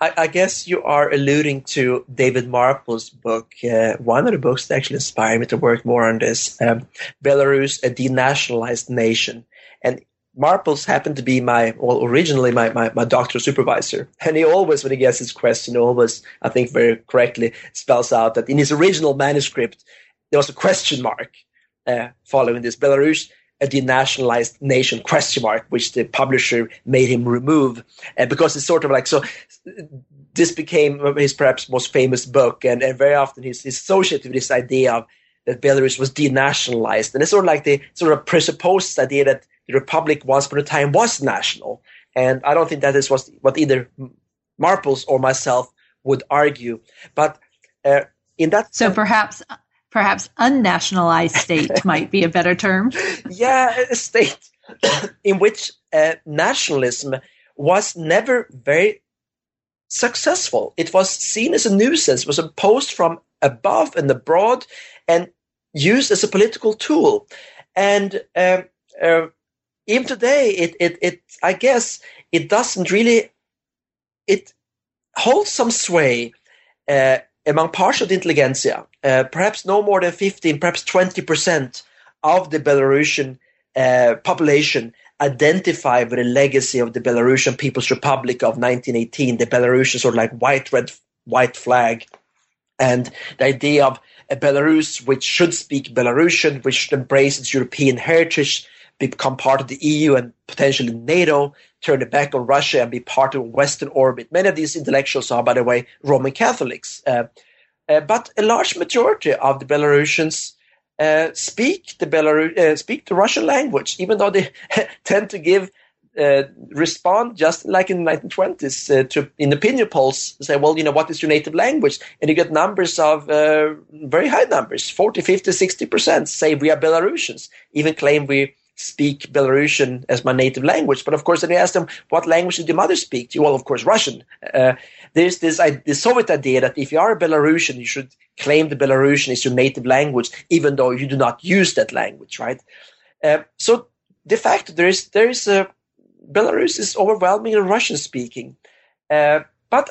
I, I, guess you are alluding to David Marples' book, uh, one of the books that actually inspired me to work more on this, um, Belarus, a denationalized nation. And Marples happened to be my, well, originally my, my, my doctoral supervisor. And he always, when he gets his question, always, I think very correctly, spells out that in his original manuscript, there was a question mark uh, following this. Belarus a denationalized nation question mark, which the publisher made him remove uh, because it's sort of like so. This became his perhaps most famous book, and, and very often he's, he's associated with this idea of that Belarus was denationalized, and it's sort of like the sort of presupposed idea that the republic once upon a time was national, and I don't think that is what, what either Marples or myself would argue, but. Uh, in that so perhaps perhaps unnationalized state [LAUGHS] might be a better term. Yeah, a state [COUGHS] in which uh, nationalism was never very successful. It was seen as a nuisance, was imposed from above and abroad and used as a political tool. And um, uh, even today, it, it, it, I guess, it doesn't really, it holds some sway uh, among parts of the intelligentsia, uh, perhaps no more than 15, perhaps 20% of the Belarusian uh, population identify with the legacy of the Belarusian People's Republic of 1918, the Belarusian sort of like white, red, white flag. And the idea of a Belarus which should speak Belarusian, which should embrace its European heritage, become part of the EU and potentially NATO, turn the back on Russia and be part of Western orbit. Many of these intellectuals are, by the way, Roman Catholics. Uh, but a large majority of the Belarusians uh, speak the Belarus uh, speak the Russian language, even though they [LAUGHS] tend to give uh, respond just like in the 1920s uh, to in opinion polls say well you know what is your native language? And you get numbers of uh, very high numbers 40 50 60 percent say we are belarusians even claim we speak Belarusian as my native language. But of course, then I asked them, what language did your mother speak to? Well, of course, Russian. Uh, there's this, uh, this Soviet idea that if you are a Belarusian, you should claim the Belarusian is your native language, even though you do not use that language, right? Uh, so de facto, there is, there is a, Belarus is overwhelmingly Russian speaking. Uh, but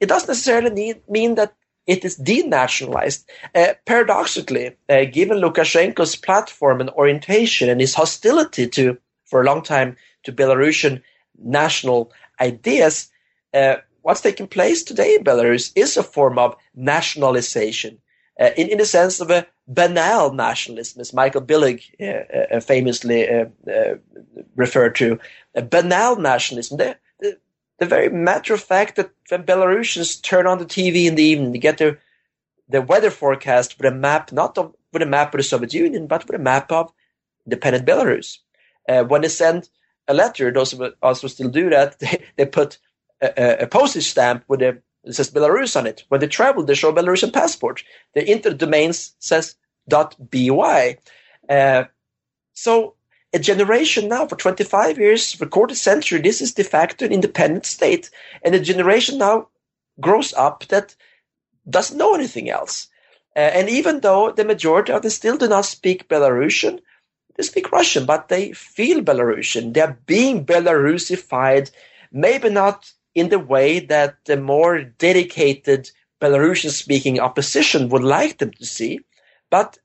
it doesn't necessarily need, mean that it is denationalized. Uh, paradoxically, uh, given Lukashenko's platform and orientation and his hostility to, for a long time, to Belarusian national ideas, uh, what's taking place today in Belarus is a form of nationalization, uh, in, in the sense of a banal nationalism, as Michael Billig uh, uh, famously referred to. A banal nationalism. The, the, very matter of fact that when Belarusians turn on the TV in the evening, they get their the weather forecast with a map, not of, with a map of the Soviet Union, but with a map of independent Belarus. Uh, when they send a letter, those of us who still do that, [LAUGHS] they, they put a, a, postage stamp with a it says Belarus on it. When they travel, they show Belarusian passport. The inter domains says .by. Uh, so a generation now for 25 years, for quarter century, this is de facto an independent state. And a generation now grows up that doesn't know anything else. Uh, and even though the majority of them still do not speak Belarusian, they speak Russian, but they feel Belarusian. They're being Belarusified, maybe not in the way that the more dedicated Belarusian speaking opposition would like them to see, but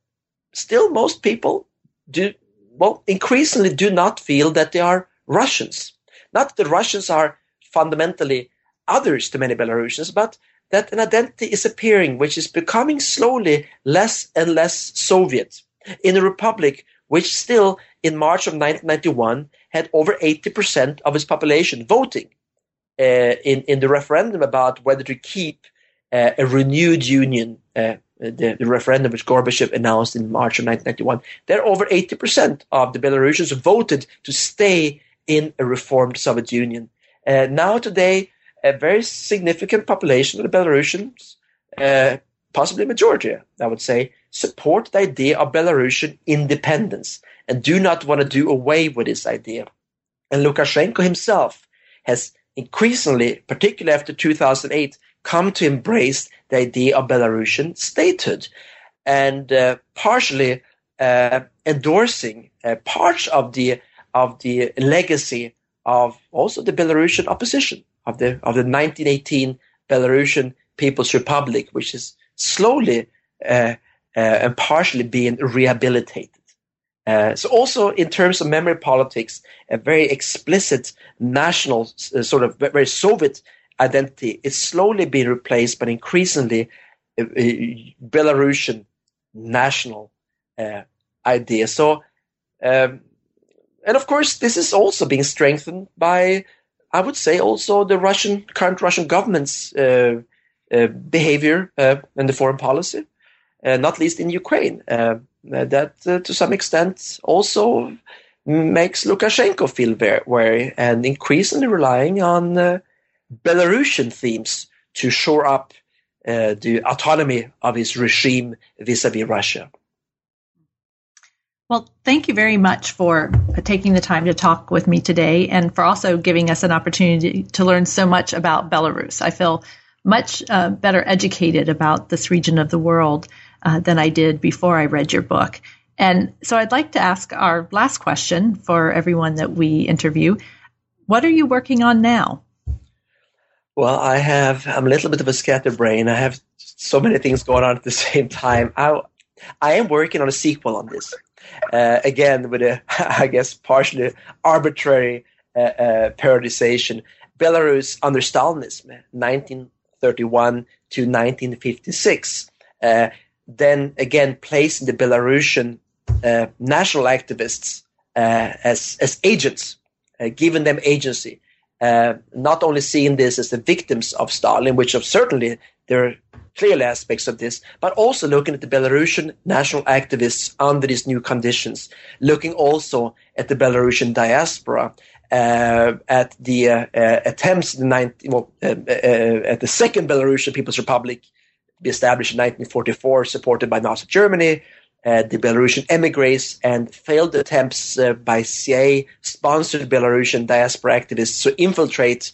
still most people do well, increasingly do not feel that they are Russians. Not that the Russians are fundamentally others to many Belarusians, but that an identity is appearing which is becoming slowly less and less Soviet in a republic which still in March of 1991 had over 80% of its population voting uh, in, in the referendum about whether to keep uh, a renewed union, uh, the, the, referendum which Gorbachev announced in March of 1991. There, over 80% of the Belarusians voted to stay in a reformed Soviet Union. Uh, now, today, a very significant population of the Belarusians, uh, possibly majority, I would say, support the idea of Belarusian independence and do not want to do away with this idea. And Lukashenko himself has increasingly, particularly after 2008, come to embrace the idea of Belarusian statehood and uh, partially uh, endorsing uh, parts of the of the legacy of also the Belarusian opposition of the of the 1918 Belarusian People's Republic, which is slowly uh, uh, and partially being rehabilitated. Uh, so also in terms of memory politics, a very explicit national uh, sort of very Soviet identity is slowly being replaced by increasingly uh, uh, Belarusian national idea. So, um, and of course, this is also being strengthened by, I would say, also the Russian current Russian government's behavior and the foreign policy, not least in Ukraine. Uh, that uh, to some extent also makes Lukashenko feel very wary and increasingly relying on uh, Belarusian themes to shore up uh, the autonomy of his regime vis-a-vis Russia. Well, thank you very much for taking the time to talk with me today and for also giving us an opportunity to learn so much about Belarus. I feel much uh, better educated about this region of the world uh, than I did before I read your book. And so I'd like to ask our last question for everyone that we interview. What are you working on now? Well, I have, I'm a little bit of a scatterbrain. I have so many things going on at the [LAUGHS] same time. I, I am working on a sequel on this. Uh, again, with a, [LAUGHS] I guess, partially arbitrary uh, uh, periodization. Belarus under Stalinism, 1931 to 1956. Uh, then again placing the Belarusian uh, national activists uh, as as agents, giving them agency. Uh, not only seeing this as the victims of Stalin, which of certainly there are clearly aspects of this, but also looking at the Belarusian national activists under these new conditions, looking also at the Belarusian diaspora, uh, at the uh, uh, attempts the 19, well, uh, at the second Belarusian People's Republic be established in 1944, supported by Nazi Germany, uh, the Belarusian emigres, and failed attempts uh, by CIA-sponsored Belarusian diaspora activists to infiltrate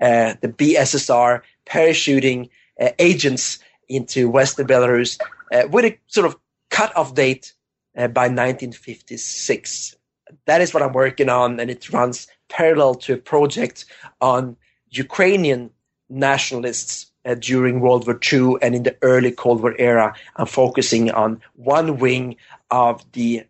uh, the BSSR, parachuting uh, agents into Western Belarus uh, with a sort of cut-off date by 1956. That is what I'm working on, and it runs parallel to a project on Ukrainian nationalists uh, during World War II and in the early Cold War era. I'm focusing on one wing of the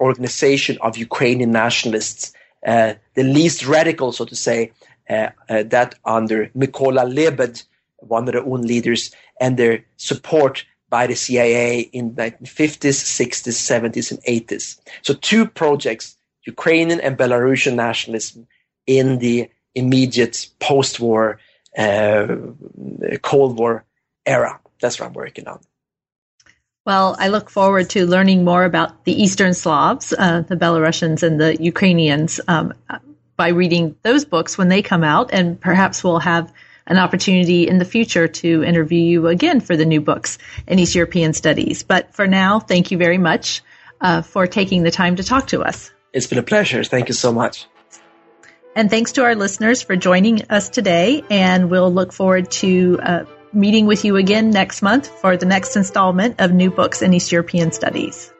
organization of Ukrainian nationalists, uh, the least radical, so to say, uh, uh that under Mykola Lebed, one of the own leaders, and their support by the CIA in the 1950s, 60s, 70s, and 80s. So two projects, Ukrainian and Belarusian nationalism in the immediate post-war Cold War era. That's what I'm working on. Well, I look forward to learning more about the Eastern Slavs, uh, the Belarusians and the Ukrainians, um, by reading those books when they come out, and perhaps we'll have an opportunity in the future to interview you again for the new books in East European Studies. But for now, thank you very much uh, for taking the time to talk to us. It's been a pleasure. Thank you so much. And thanks to our listeners for joining us today. And we'll look forward to uh, meeting with you again next month for the next installment of New Books in East European Studies.